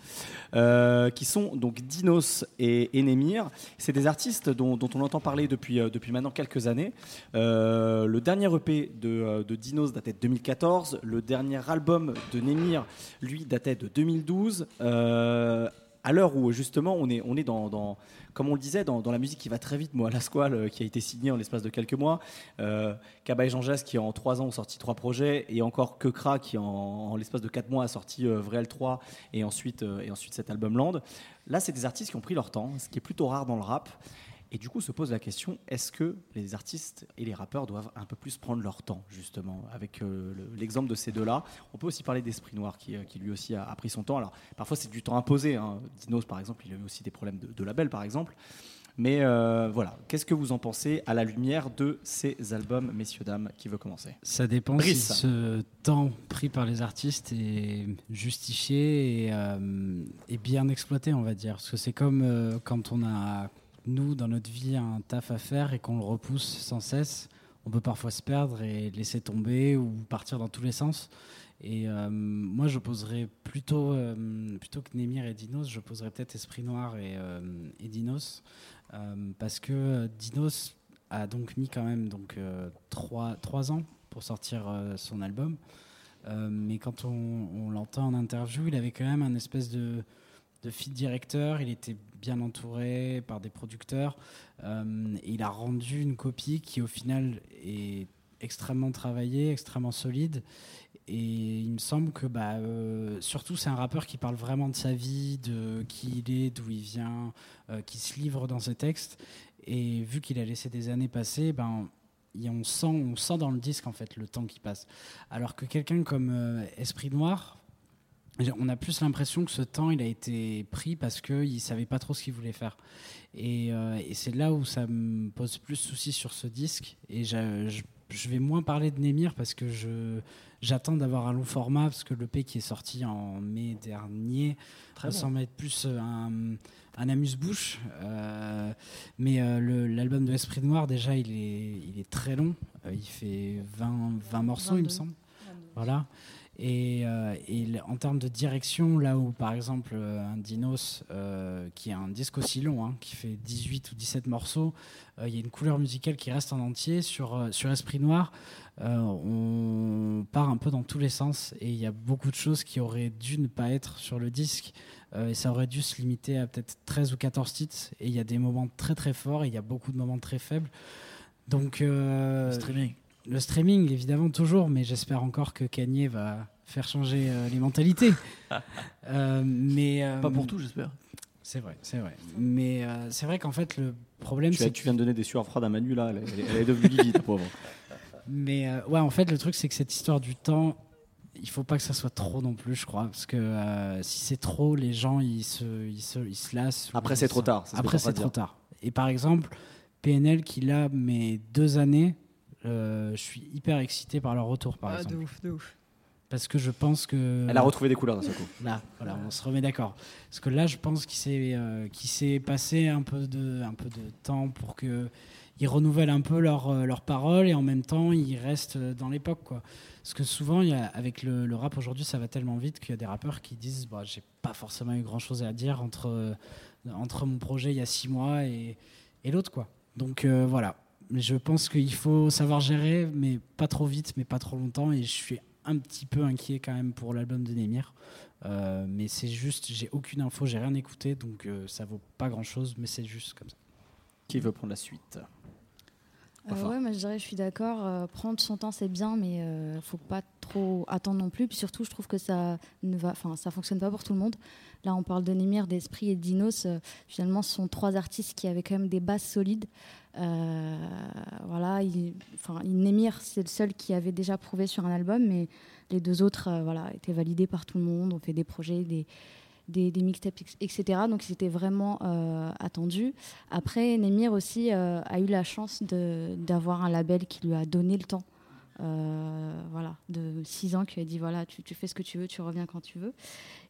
euh, qui sont donc Dinos et Enemir. C'est des artistes dont, on entend parler depuis, depuis maintenant quelques années. Le dernier EP de, de Dinos datait de 2014. Le dernier album de Nemir, lui, datait de 2012. À l'heure où justement on est, on est dans, dans comme on le disait, dans, la musique qui va très vite, moi, la Squale, euh, qui a été signée en l'espace de quelques mois, euh, et Jean qui en trois ans ont sorti trois projets, et encore Kekra qui en, l'espace de quatre mois a sorti euh, Vrel 3 et ensuite, euh, et ensuite cet album Land. Là, c'est des artistes qui ont pris leur temps, ce qui est plutôt rare dans le rap. Et du coup, se pose la question est-ce que les artistes et les rappeurs doivent un peu plus prendre leur temps, justement Avec euh, l'exemple de ces deux-là, on peut aussi parler d'Esprit Noir, qui, euh, qui, lui aussi a, pris son temps. Alors, parfois, c'est du temps imposé. Hein. Dinos, par exemple, il a eu aussi des problèmes de, label, par exemple. Mais euh, voilà, qu'est-ce que vous en pensez à la lumière de ces albums, messieurs, dames Qui veut commencer? Ça dépend si ce temps pris par les artistes est justifié et, et bien exploité, on va dire. Parce que c'est comme quand on a nous, dans notre vie, un taf à faire et qu'on le repousse sans cesse, on peut parfois se perdre et laisser tomber ou partir dans tous les sens. Et euh, moi, je poserais plutôt, euh, plutôt que Némir et Dinos, je poserais peut-être Esprit Noir et, euh, Dinos, parce que Dinos a donc mis quand même donc trois, trois ans pour sortir son album. mais quand on, on l'entend en interview, il avait quand même un espèce de, de feed directeur. Il était bien entouré par des producteurs. Euh, il a rendu une copie qui, au final, est extrêmement travaillée, extrêmement solide. Et il me semble que, bah, euh, surtout, c'est un rappeur qui parle vraiment de sa vie, de qui il est, d'où il vient, euh, qui se livre dans ses textes. Et vu qu'il a laissé des années passer, ben, on sent, on sent dans le disque en fait le temps qui passe. Alors que quelqu'un comme Esprit Noir, on a plus l'impression que ce temps, il a été pris parce qu'il ne savait pas trop ce qu'il voulait faire. Euh, et, c'est là où ça me pose plus de soucis sur ce disque. Et je, vais moins parler de Némir parce que j'attends d'avoir un long format, parce que le P qui est sorti en mai dernier Très ressemble être plus un, un amuse-bouche. Euh, mais euh, l'album de Esprit Noir, déjà, il est, il est très long. il fait 20, 20 morceaux, il me semble. Voilà. Et, euh, en termes de direction, là où par exemple euh, un Dinos, euh, qui a un disque aussi long, hein, qui fait 18 ou 17 morceaux, il y a une couleur musicale qui reste en entier. Sur, sur Esprit Noir, on part un peu dans tous les sens et il y a beaucoup de choses qui auraient dû ne pas être sur le disque. et ça aurait dû se limiter à peut-être 13 ou 14 titres. Et il y a des moments très très forts et il y a beaucoup de moments très faibles. Donc, streaming. Le streaming, évidemment, toujours, mais j'espère encore que Kanye va faire changer euh, les mentalités. *laughs* Euh, mais, euh, Pas pour tout, j'espère. C'est vrai, c'est vrai. Mais c'est vrai qu'en fait, le problème, c'est que tu viens de donner des sueurs froides à Manu, là. Elle, est devenue livide, pauvre. Mais ouais, en fait, le truc, c'est que cette histoire du temps, il faut pas que ça soit trop non plus, je crois, parce que si c'est trop, les gens ils se, ils se, ils se lassent. Après c'est trop tard. Après c'est trop tard. Et par exemple, PNL qui là mes deux années, je suis hyper excité par leur retour, par ah, exemple. De ouf, de ouf. Parce que je pense que. Elle a retrouvé des couleurs d'un seul coup. Là, voilà, on se remet d'accord. Parce que là, je pense qu'il s'est, euh, s'est passé un peu, de, un peu de temps pour que ils renouvellent un peu leurs euh, leur paroles et en même temps ils restent dans l'époque quoi. Parce que souvent y a, avec le, rap aujourd'hui ça va tellement vite qu'il y a des rappeurs qui disent bah, j'ai pas forcément eu grand chose à dire entre, entre mon projet il y a six mois et, et l'autre quoi. Donc voilà, je pense qu'il faut savoir gérer, mais pas trop vite, mais pas trop longtemps. Et je suis un petit peu inquiet quand même pour l'album de Némir. Euh, mais c'est juste, j'ai aucune info, j'ai rien écouté, donc euh, ça vaut pas grand chose, mais c'est juste comme ça. Qui veut prendre la suite? Euh, ouais, moi je dirais, je suis d'accord. prendre son temps, c'est bien, mais ne faut pas trop attendre non plus. Puis surtout, je trouve que ça ne va, enfin, ça fonctionne pas pour tout le monde. Là, on parle de Némir, d'Esprit et Dinos. finalement, ce sont trois artistes qui avaient quand même des bases solides. Euh, voilà, il, enfin, Némir, c'est le seul qui avait déjà prouvé sur un album, mais les deux autres euh, voilà, étaient validés par tout le monde, ont fait des projets, des, mixtapes, etc. Donc c'était vraiment euh, attendu. Après, Némir aussi a eu la chance d'avoir un label qui lui a donné le temps. Voilà, de 6 ans qui a dit voilà, tu, tu, fais ce que tu veux, tu reviens quand tu veux.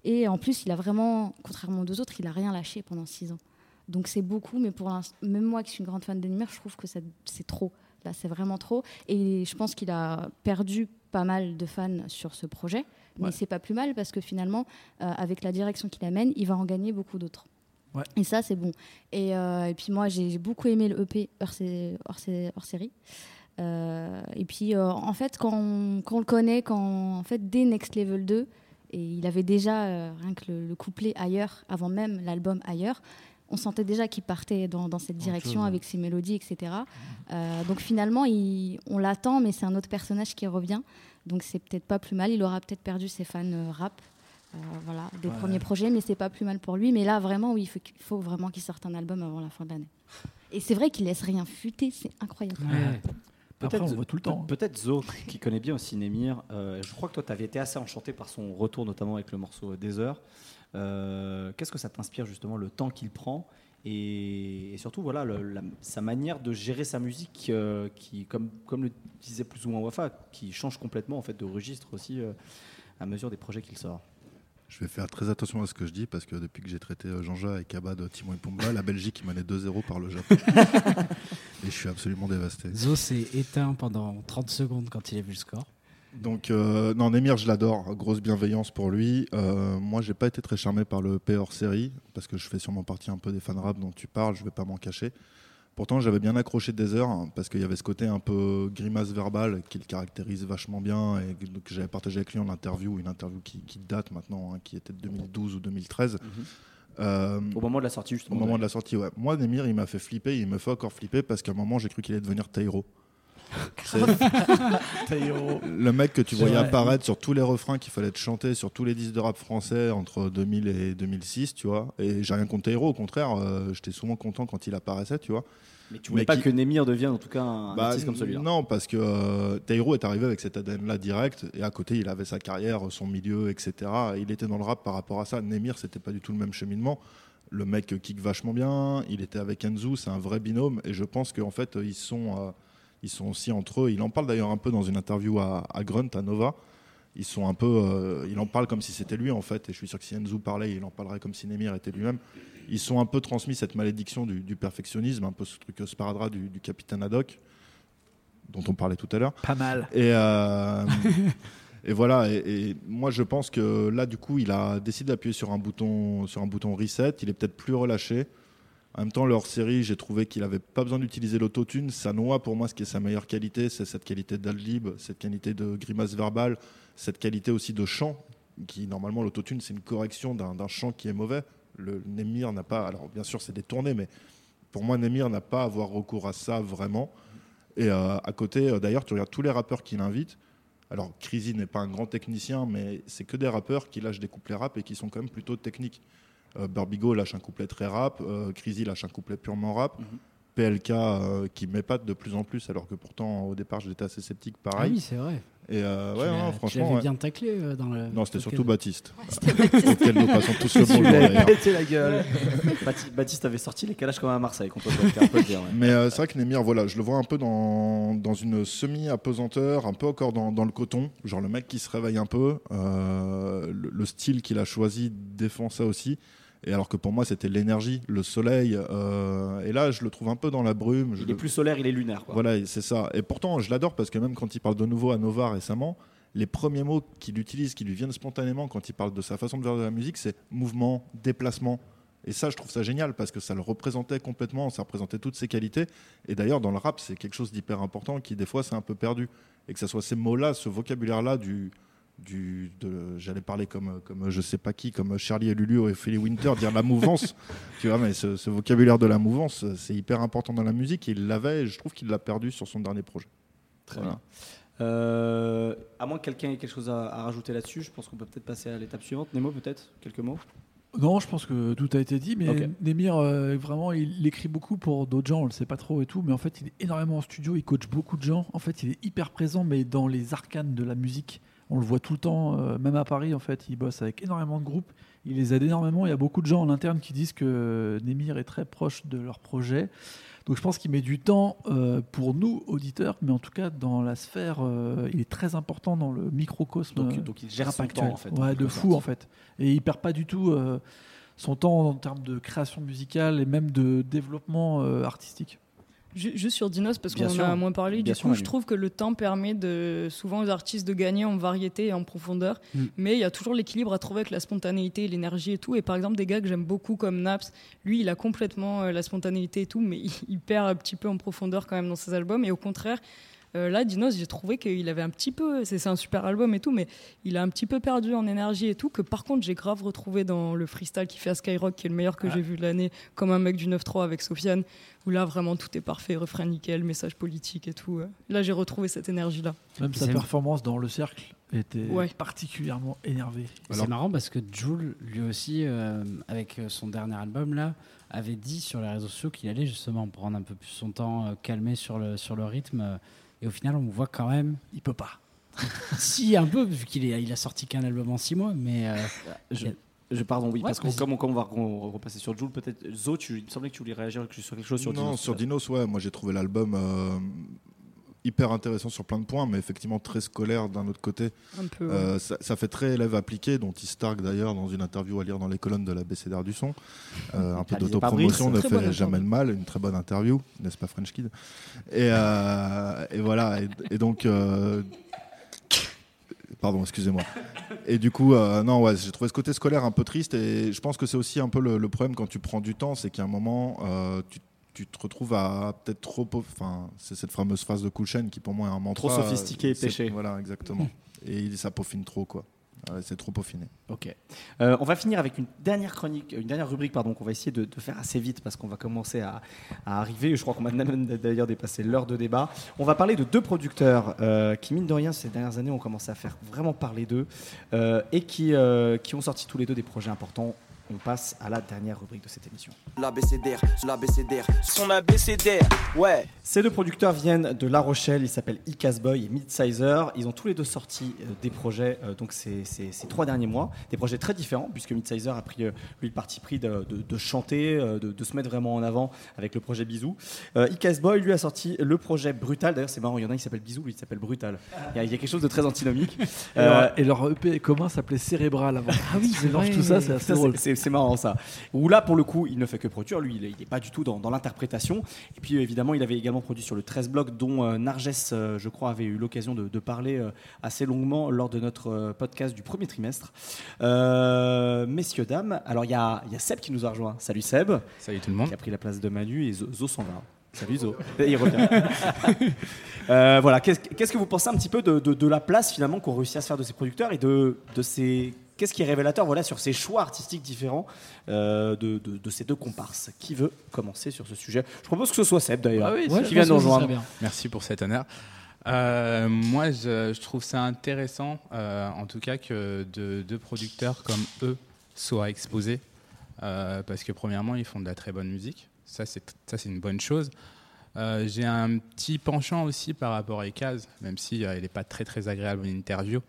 Et en plus, il a vraiment, contrairement aux deux autres, il a rien lâché pendant 6 ans. Donc c'est beaucoup, mais pour même moi qui suis une grande fan de je trouve que c'est trop. Là, c'est vraiment trop. Et je pense qu'il a perdu pas mal de fans sur ce projet. Mais c'est pas plus mal parce que finalement, euh, avec la direction qu'il amène, il va en gagner beaucoup d'autres. Et ça, c'est bon. Euh, et, puis moi, j'ai beaucoup aimé le EP hors, hors, série. Euh, et puis, en fait, quand on, quand on, le connaît, quand, en fait, dès Next Level 2, Et il avait déjà, euh, rien que le, le couplet ailleurs, avant même l'album ailleurs, on sentait déjà qu'il partait dans, dans cette direction avec ses mélodies, etc. Euh, donc finalement, il- on l'attend, mais c'est un autre personnage qui revient. Donc c'est peut-être pas plus mal. Il aura peut-être perdu ses fans euh, rap. euh, voilà, des premiers projets, mais c'est pas plus mal pour lui. Mais là, vraiment, oui, il faut, vraiment qu'il sorte un album avant la fin de l'année. Et c'est vrai qu'il laisse rien fuiter, c'est incroyable. Ouais. Après, on voit tout le temps. peut- Peut-être Zo, qui *laughs* connaît bien aussi Némir. euh, je crois que toi, tu avais été assez enchanté par son retour, notamment avec le morceau Des Heures. Euh, Qu'est-ce que ça t'inspire justement, le temps qu'il prend et, et surtout voilà le- la- sa manière de gérer sa musique, euh, qui, comme, comme le disait plus ou moins Wafa, qui change complètement en fait de registre aussi euh, à mesure des projets qu'il sort? Je vais faire très attention à ce que je dis parce que depuis que j'ai traité euh, Jean-Jacques et Kaba de Timon et Pumba, la Belgique menait 2-0 par le Japon. *laughs* et je suis absolument dévasté. Zo s'est éteint pendant 30 secondes quand il a vu le score. Donc, euh, non, Nemir, je l'adore. Grosse bienveillance pour lui. Euh, moi, j'ai pas été très charmé par le P hors série parce que je fais sûrement partie un peu des fans rap dont tu parles. Je vais pas m'en cacher. Pourtant, j'avais bien accroché des heures hein, parce qu'il y avait ce côté un peu grimace verbale qui le caractérise vachement bien et que j'avais partagé avec lui en interview, une interview qui, qui date maintenant, hein, qui était de 2012 ou 2013. Euh, Au moment de la sortie au justement. moment de la sortie, ouais. Moi, Nemir, il m'a fait flipper, il me fait encore flipper parce qu'à un moment, j'ai cru qu'il allait devenir Tairo. *laughs* Le mec que tu voyais vrai. apparaître sur tous les refrains qu'il fallait te chanter sur tous les disques de rap français entre 2000 et 2006, tu vois. Et j'ai rien contre Tairo, au contraire, euh, j'étais souvent content quand il apparaissait, tu vois. Mais tu voulais Mais pas qui- que Némir devienne en tout cas un Bah, artiste comme celui-là. Non, parce que euh, Tairo est arrivé avec cet ADN-là direct, et à côté, il avait sa carrière, son milieu, etc. Et il était dans le rap par rapport à ça. Nemir, c'était pas du tout le même cheminement. Le mec kick vachement bien, il était avec Enzo, c'est un vrai binôme, et je pense qu'en fait, ils sont, euh, ils sont aussi entre eux. Il en parle d'ailleurs un peu dans une interview à, à Grunt, à Nova. Ils sont un peu, euh, il en parle comme si c'était lui en fait, et je suis sûr que si Enzo parlait, il en parlerait comme si Nemir était lui-même. Ils sont un peu transmis cette malédiction du, du perfectionnisme, un peu ce truc sparadrap du, du capitaine Haddock, dont on parlait tout à l'heure. Pas mal. Et, euh, *laughs* et voilà. Et, et moi, je pense que là, du coup, il a décidé d'appuyer sur un bouton, sur un bouton reset. Il est peut-être plus relâché. En même temps, leur série, j'ai trouvé qu'il n'avait pas besoin d'utiliser l'autotune. Ça noie pour moi ce qui est sa meilleure qualité, c'est cette qualité d'adlib, cette qualité de grimace verbale, cette qualité aussi de chant. Qui normalement, l'autotune, c'est une correction d'un chant qui est mauvais. Le Nemir n'a pas. Alors, bien sûr, c'est détourné, mais pour moi, Nemir n'a pas à avoir recours à ça vraiment. Et euh, à côté, euh, d'ailleurs, tu regardes tous les rappeurs qu'il invite. Alors, Crazy n'est pas un grand technicien, mais c'est que des rappeurs qui lâchent des couplets rap et qui sont quand même plutôt techniques. Euh, Burbigo lâche un couplet très rap, euh, Crazy lâche un couplet purement rap, Mhm. PLK euh, qui m'épate de plus en plus, alors que pourtant, au départ, j'étais assez sceptique, Ah pareil. oui, c'est vrai. Et euh, ouais, non, franchement. ouais. bien taclé euh, dans le. Non, c'était surtout Baptiste, C'était Baptiste. auquel nous passons tous le *laughs* bonjour pété la gueule. *laughs* Baptiste, avait sorti les calages comme à Marseille contre le dire. ouais. Mais euh, c'est vrai que Nemir, voilà, je le vois un peu dans, dans une semi-apesanteur, un peu encore dans, dans le coton. Genre le mec qui se réveille un peu. euh, le, le style qu'il a choisi défend ça aussi. Et alors que pour moi, c'était l'énergie, le soleil. euh, et là, je le trouve un peu dans la brume. Je Il le- est plus solaire, il est lunaire. Quoi. Voilà, c'est ça. Et pourtant, je l'adore parce que même quand il parle de nouveau à Nova récemment, les premiers mots qu'il utilise, qui lui viennent spontanément quand il parle de sa façon de faire de la musique, c'est mouvement, déplacement. Et ça, je trouve ça génial parce que ça le représentait complètement, ça représentait toutes ses qualités. Et d'ailleurs, dans le rap, c'est quelque chose d'hyper important qui, des fois, c'est un peu perdu. Et que ce soit ces mots-là, ce vocabulaire-là du. Du, de- j'allais parler comme, comme je sais pas qui, comme Charlie et Lulu et Philly Winter, dire la mouvance. *laughs* tu vois, mais ce, ce vocabulaire de la mouvance, c'est hyper important dans la musique. Et il l'avait, et je trouve qu'il l'a perdu sur son dernier projet. Très Voilà. bien. Euh, à moins que quelqu'un ait quelque chose à, à rajouter là-dessus, je pense qu'on peut peut-être passer à l'étape suivante. Nemo, peut-être Quelques mots? Non, je pense que tout a été dit, mais Ok. Nemir, euh, vraiment, il écrit beaucoup pour d'autres gens, on le sait pas trop et tout, mais en fait, il est énormément en studio, il coach beaucoup de gens. En fait, il est hyper présent, mais dans les arcanes de la musique, on le voit tout le temps, euh, même à Paris, en fait, il bosse avec énormément de groupes, il les aide énormément. Il y a beaucoup de gens en interne qui disent que Nemir est très proche de leur projet. Donc je pense qu'il met du temps euh, pour nous, auditeurs, mais en tout cas, dans la sphère, euh, il est très important dans le microcosme. donc, donc il gère son temps, en fait. Ouais, de fou en fait. Et il perd pas du tout son temps en termes de création musicale et même de développement artistique. Ju- Juste sur Dinos, parce qu'on en a moins parlé, Bien du sûr, coup, je trouve que le temps permet de, souvent aux artistes de gagner en variété et en profondeur, Mm. mais il y a toujours l'équilibre à trouver avec la spontanéité, l'énergie et tout. Et par exemple, des gars que j'aime beaucoup comme Naps, lui, il a complètement euh, la spontanéité et tout, mais il, *laughs* il perd un petit peu en profondeur quand même dans ses albums. Et au contraire, Euh, là, Dinos, j'ai trouvé qu'il avait un petit peu, c'est un super album et tout, mais il a un petit peu perdu en énergie et tout, que par contre j'ai grave retrouvé dans le freestyle qu'il fait à Skyrock, qui est le meilleur que j'ai vu de l'année, comme un mec du 9-3 avec Sofiane, où là vraiment tout est parfait, refrain nickel, message politique et tout. euh. Là, j'ai retrouvé cette énergie-là. Même sa performance dans le cercle était Ouais. particulièrement énervée. C'est marrant parce que Jules, lui aussi, euh, avec son dernier album là, avait dit sur les réseaux sociaux qu'il allait justement prendre un peu plus son temps, euh, calmer sur le, sur le rythme. Euh, et au final, on voit quand même. Il peut pas. *laughs* si, un peu, vu qu'il il a sorti qu'un album en six mois, mais. euh, Je, je- pardon, oui, Ouais, parce que comme on, comme on va re- repasser sur Jules, peut-être Zo, tu, il me semblait que tu voulais réagir sur quelque chose sur non, Dinos, sur peut-être. Dinos, ouais, moi j'ai trouvé l'album euh, hyper intéressant sur plein de points, mais effectivement très scolaire d'un autre côté. Un peu. ouais. Euh, ça, ça fait très élève appliqué, dont il Stark d'ailleurs dans une interview à lire dans les colonnes de la BCDR du son. Euh, un peu *laughs* d'autopromotion ne fait jamais de interview. mal, une très bonne interview, n'est-ce pas French Kid? Et, euh, et voilà, et, et donc... euh, Pardon, excusez-moi. Et du coup, euh, non, ouais, j'ai trouvé ce côté scolaire un peu triste et je pense que c'est aussi un peu le, le problème quand tu prends du temps, c'est qu'à un moment, euh, tu, tu te retrouves à peut-être trop. Enfin, c'est cette fameuse phrase de Chain qui pour moi est un mantra. Trop sophistiqué et C'est- péché. Voilà, exactement. *laughs* et ça peaufine trop, quoi. C'est trop peaufiné. Ok. Euh, on va finir avec une dernière chronique, une dernière rubrique, pardon, qu'on va essayer de, de faire assez vite parce qu'on va commencer à, à arriver. Je crois qu'on *laughs* même d'ailleurs dépasser l'heure de débat. On va parler de deux producteurs euh, qui, mine de rien, ces dernières années, ont commencé à faire vraiment parler d'eux euh, et qui, euh, qui ont sorti tous les deux des projets importants. On passe à la dernière rubrique de cette émission. L'abécédaire, l'abécédaire, son abécédaire, ouais. Ces deux producteurs viennent de La Rochelle, ils s'appellent Icas Boy et Midsizer. Ils ont tous les deux sorti euh, des projets euh, donc ces, ces- ces trois derniers mois, des projets très différents puisque Midsizer a pris euh, lui le parti pris de, de- de chanter, de, de se mettre vraiment en avant avec le projet Bisou. Euh, Icas Boy lui a sorti le projet Brutal. D'ailleurs c'est marrant, il y en a qui s'appelle Bisou, lui il s'appelle Brutal. Il y, a, il y a quelque chose de très antinomique. Et, Euh, leur, et leur EP commun s'appelait Cérébral avant? Ah oui, c'est vrai. tout ça, c'est assez drôle. C'est marrant ça. Où là, pour le coup, il ne fait que produire. Lui, il n'est pas du tout dans, dans l'interprétation. Et puis, évidemment, il avait également produit sur le 13 bloc, dont euh, Narges, euh, je crois, avait eu l'occasion de, de parler euh, assez longuement lors de notre euh, podcast du premier trimestre. Messieurs, dames, alors il y a, il y a Seb qui nous a rejoint. Salut Seb, Salut tout le monde. qui a pris la place de Manu et Zo, s'en va. Salut Zo. *laughs* Il revient. *laughs* Voilà, qu'est-ce que vous pensez un petit peu de, de- de la place finalement qu'ont réussi à se faire de ces producteurs et de, de ces. Qu'est-ce qui est révélateur voilà, sur ces choix artistiques différents euh, de, de- de ces deux comparses? Qui veut commencer sur ce sujet? Je propose que ce soit Seb d'ailleurs, Ah oui, Ouais, qui vient nous rejoindre. bien. Merci pour cet honneur. Euh, moi, je, je trouve ça intéressant, euh, en tout cas, que de deux producteurs comme eux soient exposés, euh, parce que premièrement, ils font de la très bonne musique. Ça, c'est ça, c'est une bonne chose. Euh, J'ai un petit penchant aussi par rapport à Ekaz, même si euh, il n'est pas très très agréable en interview.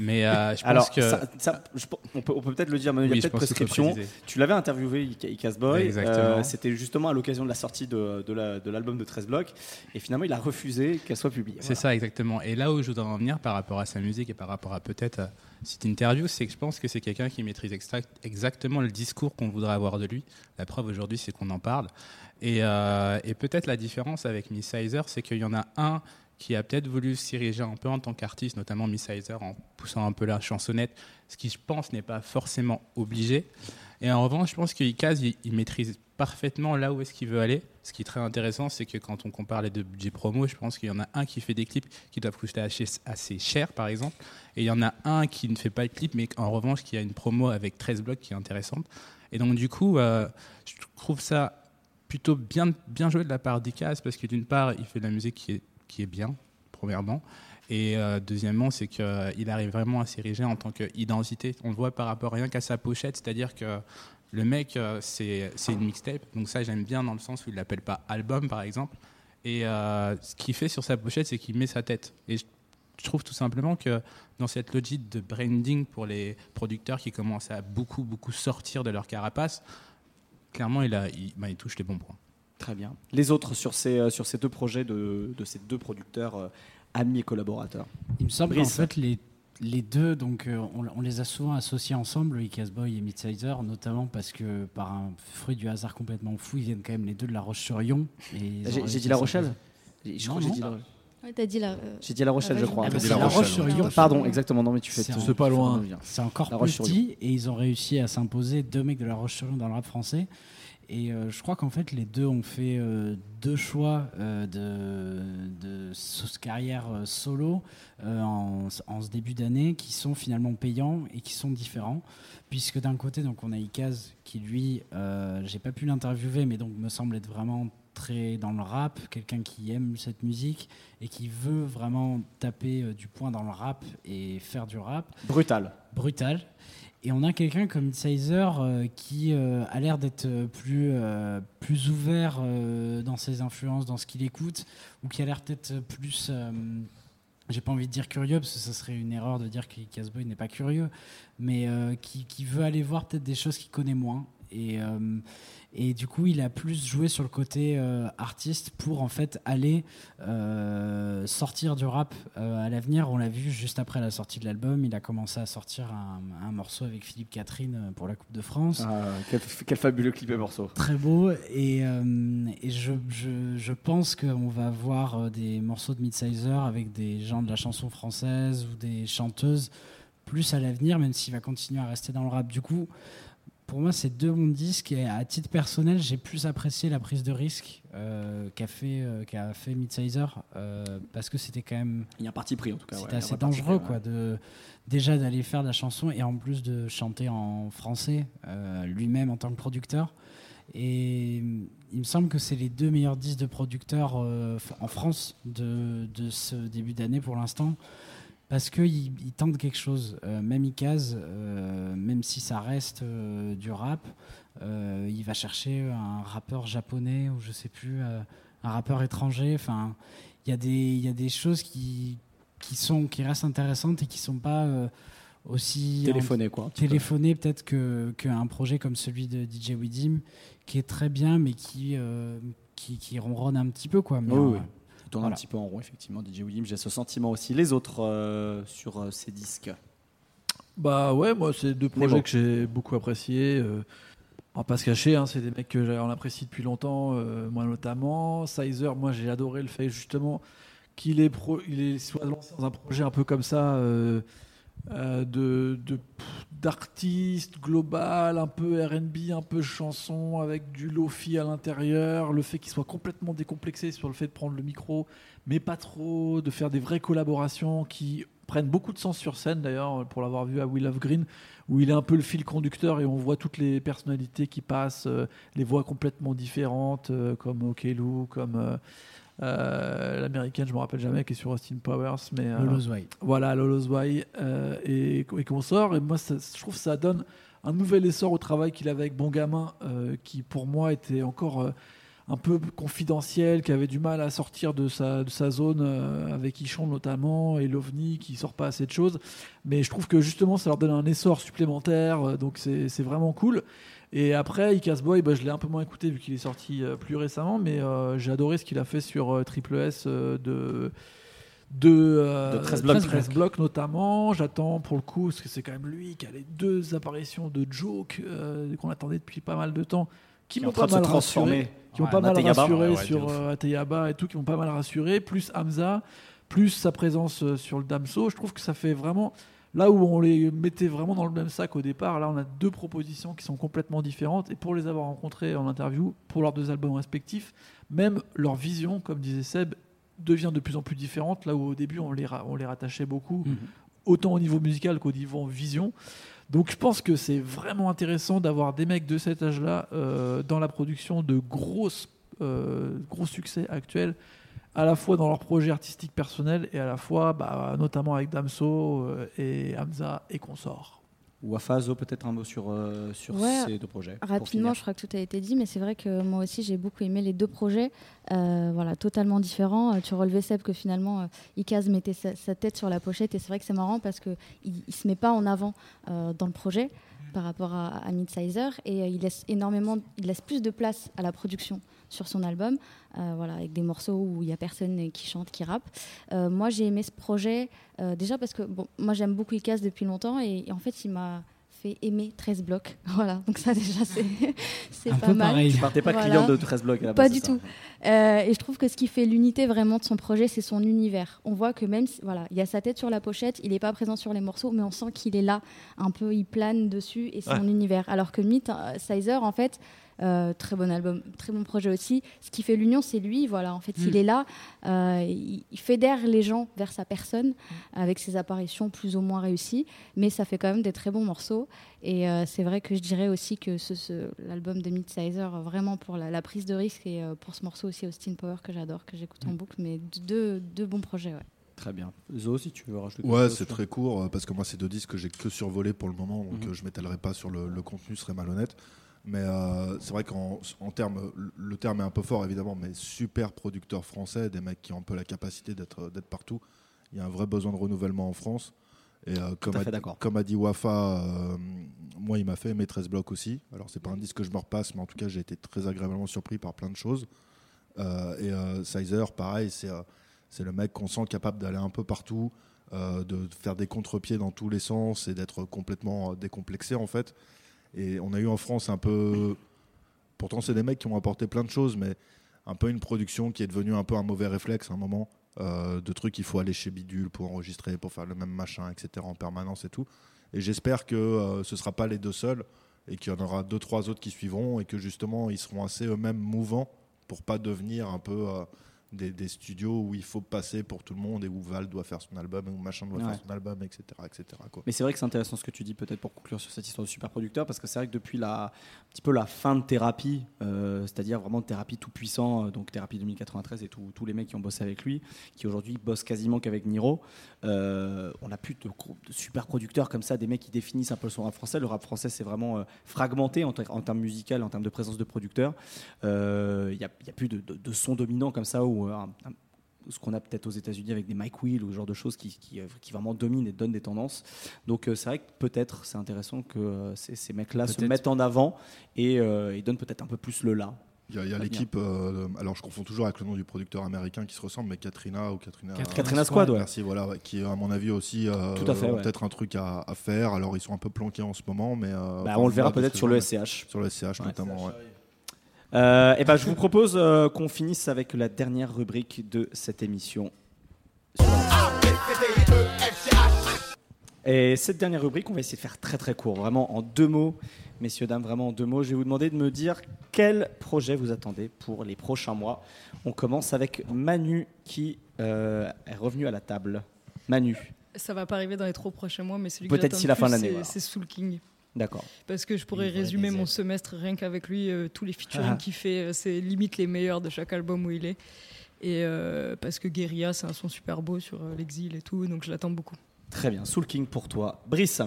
Mais euh, je pense Alors, que ça- ça- je- on peut, peut-être le dire, Manu, il y oui, a peut-être prescription. Tu l'avais interviewé, Icas Boy. Euh, C'était justement à l'occasion de la sortie de, de la- de l'album de 13 blocs. Et finalement, il a refusé qu'elle soit publiée. C'est ça exactement. Et là où je voudrais en venir par rapport à sa musique et par rapport à peut-être cette interview, c'est que je pense que c'est quelqu'un qui maîtrise exactement le discours qu'on voudrait avoir de lui. La preuve aujourd'hui, c'est qu'on en parle. Et, euh, et peut-être la différence avec Miss Sizer, c'est qu'il y en a un qui a peut-être voulu s'ériger un peu en tant qu'artiste, notamment Miss Sizer, en poussant un peu la chansonnette, ce qui, je pense, n'est pas forcément obligé. Et en revanche, je pense qu'Ikaz, il, il maîtrise parfaitement là où est-ce qu'il veut aller. Ce qui est très intéressant, c'est que quand on compare les deux budgets promo, je pense qu'il y en a un qui fait des clips qui doivent coûter assez cher, par exemple, et il y en a un qui ne fait pas de clip, mais en revanche qui a une promo avec 13 blocs qui est intéressante. Et donc, du coup, euh, je trouve ça plutôt bien, bien joué de la part d'Ikaz, parce que d'une part, il fait de la musique qui est, qui est bien, premièrement. Et euh, deuxièmement, c'est qu'il arrive vraiment à s'ériger en tant qu'identité. On le voit par rapport rien qu'à sa pochette, c'est-à-dire que le mec, euh, c'est une mixtape. Donc ça, j'aime bien dans le sens où il l'appelle pas album, par exemple. Et euh, ce qu'il fait sur sa pochette, c'est qu'il met sa tête. Et je trouve tout simplement que dans cette logique de branding pour les producteurs qui commencent à beaucoup, beaucoup sortir de leur carapace, clairement, il, a, il, bah, il touche les bons points. Très bien. Les autres sur ces, euh, sur ces deux projets de, de ces deux producteurs euh, amis et collaborateurs Il me semble qu'en fait, les, les deux, donc, euh, on, on les a souvent associés ensemble, Icas Boy et Midsizer, notamment parce que par un fruit du hasard complètement fou, ils viennent quand même les deux de La Roche-sur-Yon. J'ai dit La. Rochelle? Je crois que j'ai Non, dit. La- Ouais, t'as dit la. euh, j'ai dit La Rochelle, je crois. Ah, bah, c'est La Rochelle. Pardon, exactement. Non, mais tu fais. C'est tout- pas loin. C'est encore La plus Roche-sur-Yon. petit et ils ont réussi à s'imposer deux mecs de La Roche-sur-Yon dans le rap français. Et euh, je crois qu'en fait, les deux ont fait euh, deux choix euh, de, de carrière euh, solo euh, en, en ce début d'année qui sont finalement payants et qui sont différents. Puisque d'un côté, donc, on a Ikaz qui, lui, euh, j'ai pas pu l'interviewer, mais donc me semble être vraiment très dans le rap, quelqu'un qui aime cette musique et qui veut vraiment taper euh, du poing dans le rap et faire du rap Brutal. brutal. Et on a quelqu'un comme Sizer euh, qui euh, a l'air d'être plus, euh, plus ouvert dans ses influences, dans ce qu'il écoute, ou qui a l'air peut-être plus. j'ai pas envie de dire curieux, parce que ce serait une erreur de dire que Casboy n'est pas curieux, mais qui, qui veut aller voir peut-être des choses qu'il connaît moins. Et, et du coup, il a plus joué sur le côté euh, artiste pour en fait aller euh, sortir du rap euh, à l'avenir. On l'a vu juste après la sortie de l'album, il a commencé à sortir un, un morceau avec Philippe Catherine pour la Coupe de France. Ah, quel, quel fabuleux clip et morceau. Très beau. Et, et je, je, je pense qu'on va voir des morceaux de Midsizer avec des gens de la chanson française ou des chanteuses plus à l'avenir, même s'il va continuer à rester dans le rap. Du coup, pour moi, c'est deux bons disques. Et à titre personnel, j'ai plus apprécié la prise de risque euh, qu'a fait, euh, fait Midsizer euh, parce que c'était quand même Il y a un parti pris en tout cas. c'était ouais, assez dangereux pris, quoi de déjà d'aller faire de la chanson et en plus de chanter en français euh, lui-même en tant que producteur et il me semble que c'est les deux meilleurs disques de producteurs en France de, de ce début d'année pour l'instant parce qu'ils ils tentent quelque chose Euh, même Ikaz euh, même si ça reste euh, du rap il va chercher un rappeur japonais ou je sais plus un rappeur étranger enfin il y a des il y a des choses qui qui sont qui restent intéressantes et qui sont pas aussi Téléphoné quoi. un petit peu. téléphoné peut-être que qu'un projet comme celui de DJ Widim qui est très bien mais qui qui, qui ronronne un petit peu quoi mais en- oui. Tourne Voilà. un petit peu en rond effectivement DJ Williams. J'ai ce sentiment aussi. Les autres euh, sur euh, ces disques? Bah ouais, moi c'est deux projets bon. que j'ai beaucoup appréciés. euh, on va pas se cacher, hein, c'est des mecs que on apprécie depuis longtemps, euh, moi notamment. Sizer, moi j'ai adoré le fait justement qu'il est pro, il est soit lancé dans un projet un peu comme ça de de- pff, d'artiste global, un peu R&B, un peu chanson avec du lofi à l'intérieur. Le fait qu'il soit complètement décomplexé sur le fait de prendre le micro, mais pas trop, de faire des vraies collaborations qui prennent beaucoup de sens sur scène d'ailleurs pour l'avoir vu à Will of Green où il est un peu le fil conducteur et on voit toutes les personnalités qui passent euh, les voix complètement différentes euh, comme Okelu comme euh, euh, l'américaine je me rappelle jamais qui est sur Austin Powers mais euh, Lolo Zwei. voilà Lolo Zwei euh, et, et qu'on sort et moi ça- je trouve que ça donne un nouvel essor au travail qu'il avait avec Bon Gamin euh, qui pour moi était encore euh, un peu confidentiel, qui avait du mal à sortir de sa, de sa zone euh, avec Ichon notamment et l'OVNI qui sort pas assez de choses. Mais je trouve que justement ça leur donne un essor supplémentaire, euh, donc c'est vraiment cool. Et après, Icas Boy, bah, je l'ai un peu moins écouté vu qu'il est sorti euh, plus récemment, mais euh, j'ai adoré ce qu'il a fait sur euh, Triple S euh, de. De, De 13 blocs. 13 blocs notamment. J'attends pour le coup, parce que c'est quand même lui qui a les deux apparitions de Joke qu'on attendait depuis pas mal de temps, qui m'ont pas mal rassuré qui m'ont Ouais, pas mal rassuré Ouais, ouais, de sur Ateyaba et tout, qui m'ont pas mal rassuré, plus Hamza, plus sa présence sur le Damso. Je trouve que ça fait vraiment. Là où on les mettait vraiment dans le même sac au départ, là on a deux propositions qui sont complètement différentes. Et pour les avoir rencontrés en interview, pour leurs deux albums respectifs, même leur vision, comme disait Seb, devient de plus en plus différente. Là où au début on les, on les rattachait beaucoup, Mhm. autant au niveau musical qu'au niveau vision. Donc je pense que c'est vraiment intéressant d'avoir des mecs de cet âge-là euh, dans la production de grosses, euh, gros succès actuels, à la fois dans leurs projets artistiques personnels et à la fois bah, notamment avec Damso euh, et Hamza et consorts. Ou Afazo, peut-être un mot sur, euh, sur Ouais, ces deux projets. Rapidement, je crois que tout a été dit, mais c'est vrai que moi aussi j'ai beaucoup aimé les deux projets, euh, voilà, totalement différents. Euh, tu relevais Seb que finalement euh, Ikaz mettait sa, sa tête sur la pochette et c'est vrai que c'est marrant parce que il, il se met pas en avant euh, dans le projet par rapport à, à Midsizer et euh, il laisse énormément, il laisse plus de place à la production sur son album, euh, voilà, avec des morceaux où il y a personne qui chante, qui rappe. Euh, moi j'ai aimé ce projet euh, déjà parce que bon, moi j'aime beaucoup Ikaz depuis longtemps et, et en fait il m'a fait aimer 13 blocs. *laughs* Voilà, donc ça déjà c'est *laughs* pas peu mal. pareil. Tu partais pas Voilà. client de 13 blocs à la Pas base, du tout. Euh, et je trouve que ce qui fait l'unité vraiment de son projet, c'est son univers. On voit que même, si- voilà, il y a sa tête sur la pochette, il n'est pas présent sur les morceaux, mais on sent qu'il est là, un peu, il plane dessus et c'est son univers. Alors que Myth, Sizer, en fait, Euh, très bon album, très bon projet aussi. Ce qui fait l'union, c'est lui. Voilà, en fait, il est là, euh, il, il fédère les gens vers sa personne avec ses apparitions plus ou moins réussies, mais ça fait quand même des très bons morceaux. Et euh, c'est vrai que je dirais aussi que ce, ce- l'album de Midsizer, vraiment pour la, la prise de risque et euh, pour ce morceau aussi Austin Power que j'adore, que j'écoute en boucle, mais deux, deux bons projets. Ouais. Très bien. Zo, si tu veux rajouter quelque Ouais, c'est très court parce que moi, c'est deux disques que j'ai que survolé pour le moment, donc Mhm. je m'étalerai pas sur le, le contenu, ce serait malhonnête. Mais euh, c'est vrai qu'en en termes, le terme est un peu fort évidemment, mais super producteurs français, des mecs qui ont un peu la capacité d'être d'être partout. Il y a un vrai besoin de renouvellement en France. Et euh, comme, a, comme a dit Wafa, euh, moi il m'a fait aimer 13 blocs aussi. Alors c'est pas un disque que je me repasse, mais en tout cas j'ai été très agréablement surpris par plein de choses. Et Sizer, pareil, c'est le mec qu'on sent capable d'aller un peu partout, de faire des contre-pieds dans tous les sens et d'être complètement décomplexé en fait. Et on a eu en France un peu. Pourtant, c'est des mecs qui ont apporté plein de choses, mais un peu une production qui est devenue un peu un mauvais réflexe à un moment. euh, de trucs, il faut aller chez Bidule pour enregistrer, pour faire le même machin, etc. en permanence et tout. Et j'espère que euh, ce ne sera pas les deux seuls et qu'il y en aura deux, trois autres qui suivront et que justement ils seront assez eux-mêmes mouvants pour pas devenir un peu euh, des, des studios où il faut passer pour tout le monde et où Val doit faire son album, ou machin doit Ouais. faire son album, etc. etc. quoi. Mais c'est vrai que c'est intéressant ce que tu dis, peut-être pour conclure sur cette histoire de super producteur, parce que c'est vrai que depuis la, un petit peu la fin de thérapie, euh, c'est-à-dire vraiment de thérapie tout puissant, euh, donc thérapie 2093 et tous tous les mecs qui ont bossé avec lui, qui aujourd'hui bossent quasiment qu'avec Niro, euh, on n'a plus de, super producteurs comme ça, des mecs qui définissent un peu son rap français. Le rap français, c'est vraiment euh, fragmenté en, ter- en termes musicaux, en termes de présence de producteurs. Il n'y a, a plus de, de, de son dominant comme ça où euh, un- un- ce qu'on a peut-être aux États-Unis avec des Mike Will ou ce genre de choses qui, qui, euh, qui vraiment dominent et donnent des tendances. Donc euh, c'est vrai que peut-être c'est intéressant que euh, ces, ces mecs-là se mettent en avant et, euh, et donnent peut-être un peu plus le là. Il y a, l'équipe, euh, alors je confonds toujours avec le nom du producteur américain qui se ressemble, mais Katrina ou Katrina. Katrina Katrina Squad, ouais. Merci, voilà, ouais, qui à mon avis aussi euh, Tout à fait, ont ouais. peut-être un truc à, à faire. Alors ils sont un peu planqués en ce moment, mais euh, Bah, on le verra peut-être sur le SCH. Sur le SCH Ouais. notamment, ouais. Euh, et ben, je vous propose euh, qu'on finisse avec la dernière rubrique de cette émission. Et cette dernière rubrique, on va essayer de faire très très court, vraiment en deux mots, messieurs, dames, vraiment en deux mots. Je vais vous demander de me dire quel projet vous attendez pour les prochains mois. On commence avec Manu qui euh, est revenu à la table. Manu, Ça va pas arriver dans les trop prochains mois, mais celui que Peut-être le la fin de l'année, c'est- voilà. C'est Soul King. D'accord. Parce que je pourrais résumer mon semestre rien qu'avec lui, euh, tous les featuring Ah. qu'il fait, euh, c'est limite les meilleurs de chaque album où il est. Et euh, parce que Guerilla, c'est un son super beau sur euh, l'exil et tout, donc je l'attends beaucoup. Très bien, Soul King pour toi. Brice,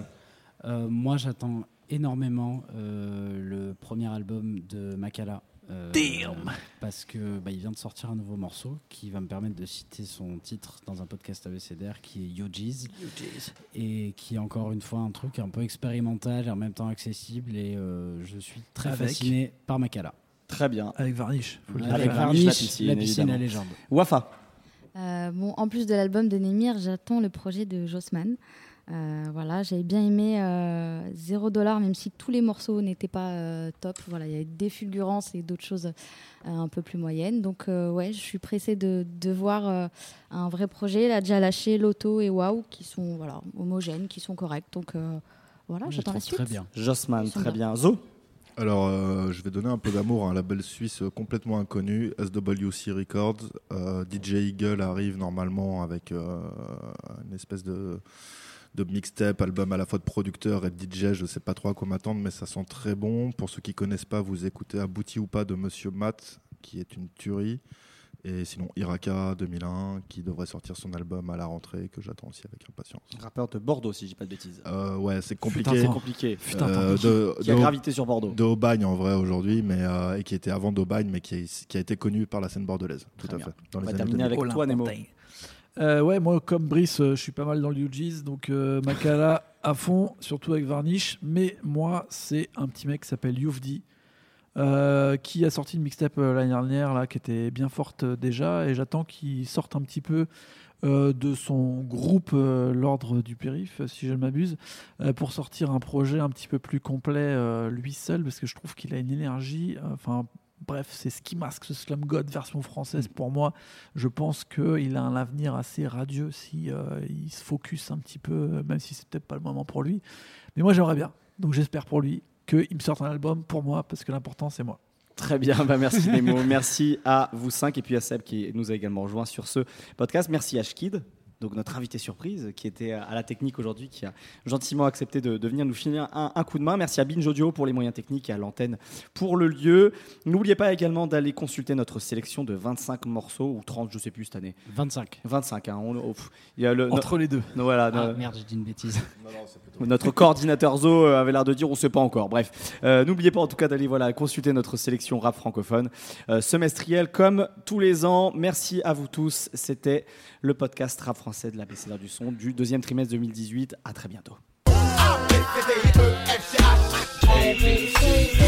Euh, moi, j'attends énormément euh, le premier album de Makala. Euh, Parce que bah, il vient de sortir un nouveau morceau qui va me permettre de citer son titre dans un podcast ABCDR qui est Yoji's et qui est encore une fois un truc un peu expérimental et en même temps accessible et euh, je suis très Avec fasciné par Makala. très bien. Avec Varnish. Avec Avec Varnish, la piscine, la piscine, la légende. Wafa, Euh, bon, en plus de l'album de Nemir, j'attends le projet de Jossman. Euh, voilà, j'avais bien aimé euh, 0 dollar, même si tous les morceaux n'étaient pas euh, top. Voilà, il y avait des fulgurances et d'autres choses euh, un peu plus moyennes. Donc, euh, ouais, je suis pressée de, de voir euh, un vrai projet. Il a déjà lâché Loto et Wow, qui sont voilà, homogènes, qui sont corrects. Donc, euh, voilà, Je j'attends la suite. Très bien. Jossman, très bien. bien. Zo, Alors, euh, je vais donner un peu d'amour à un label suisse complètement inconnu, SWC Records. Euh, DJ Eagle arrive normalement avec euh, une espèce de, de mixtape, album à la fois de producteur et de DJ. Je ne sais pas trop à quoi m'attendre, mais ça sent très bon. Pour ceux qui connaissent pas, vous écoutez Abouti ou pas de Monsieur Matt, qui est une tuerie. Et sinon, Iraka 2001, qui devrait sortir son album à la rentrée, que j'attends aussi avec impatience. rappeur de Bordeaux, si je dis pas de bêtises. Euh, ouais, c'est Putain, compliqué. C'est compliqué. Putain, Euh, de, Qui a de- gravité sur Bordeaux. de Aubagne en vrai aujourd'hui, mais euh, et qui était avant d'Aubagne, mais qui, a été connu par la scène bordelaise. Tout Très à bien. fait. Dans On les va terminer 2000. avec Olympe toi, Nemo. Montaigne. Euh, ouais, moi, comme Brice, euh, je suis pas mal dans le UG's, donc euh, Makala à fond, surtout avec Varnish. Mais moi, c'est un petit mec qui s'appelle Youvdi, euh, qui a sorti une mixtape l'année dernière, là, qui était bien forte déjà, et j'attends qu'il sorte un petit peu de son groupe L'Ordre du Périph, si je ne m'abuse, pour sortir un projet un petit peu plus complet lui seul, parce que je trouve qu'il a une énergie, enfin. Bref, c'est ce qui masque ce Slum God version française pour moi je pense qu'il a un avenir assez radieux si euh, il se focus un petit peu, même si c'est peut-être pas le moment pour lui. Mais moi, j'aimerais bien. Donc, j'espère pour lui qu'ils me sortent un album pour moi, parce que l'important, c'est moi. Très bien, bah merci Nemo. merci à vous cinq et puis à Seb qui nous a également rejoint sur ce podcast. Merci à Shkid donc notre invité surprise qui était à la technique aujourd'hui, qui a gentiment accepté de, venir nous finir un, coup de main. Merci à Binge Audio pour les moyens techniques et à l'antenne pour le lieu. N'oubliez pas également d'aller consulter notre sélection de 25 morceaux ou 30, je sais plus cette année. 25. 25, hein, il y a le, Entre les deux. Voilà, ah, merde, j'ai dit une bêtise. *laughs* notre coordinateur Zo euh, avait l'air de dire on ne sait pas encore. Bref, euh, n'oubliez pas en tout cas d'aller voilà, consulter notre sélection rap francophone euh, semestrielle comme tous les ans. Merci à vous tous. C'était le podcast rap français de la BCDR du son du deuxième trimestre 2018. À très bientôt.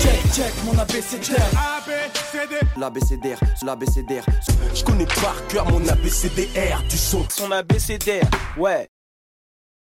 Check, check, mon ABCDR. L'ABCDR, l'ABCDR. Je connais par cœur mon ABCDR du son. Son ABCDR, ouais.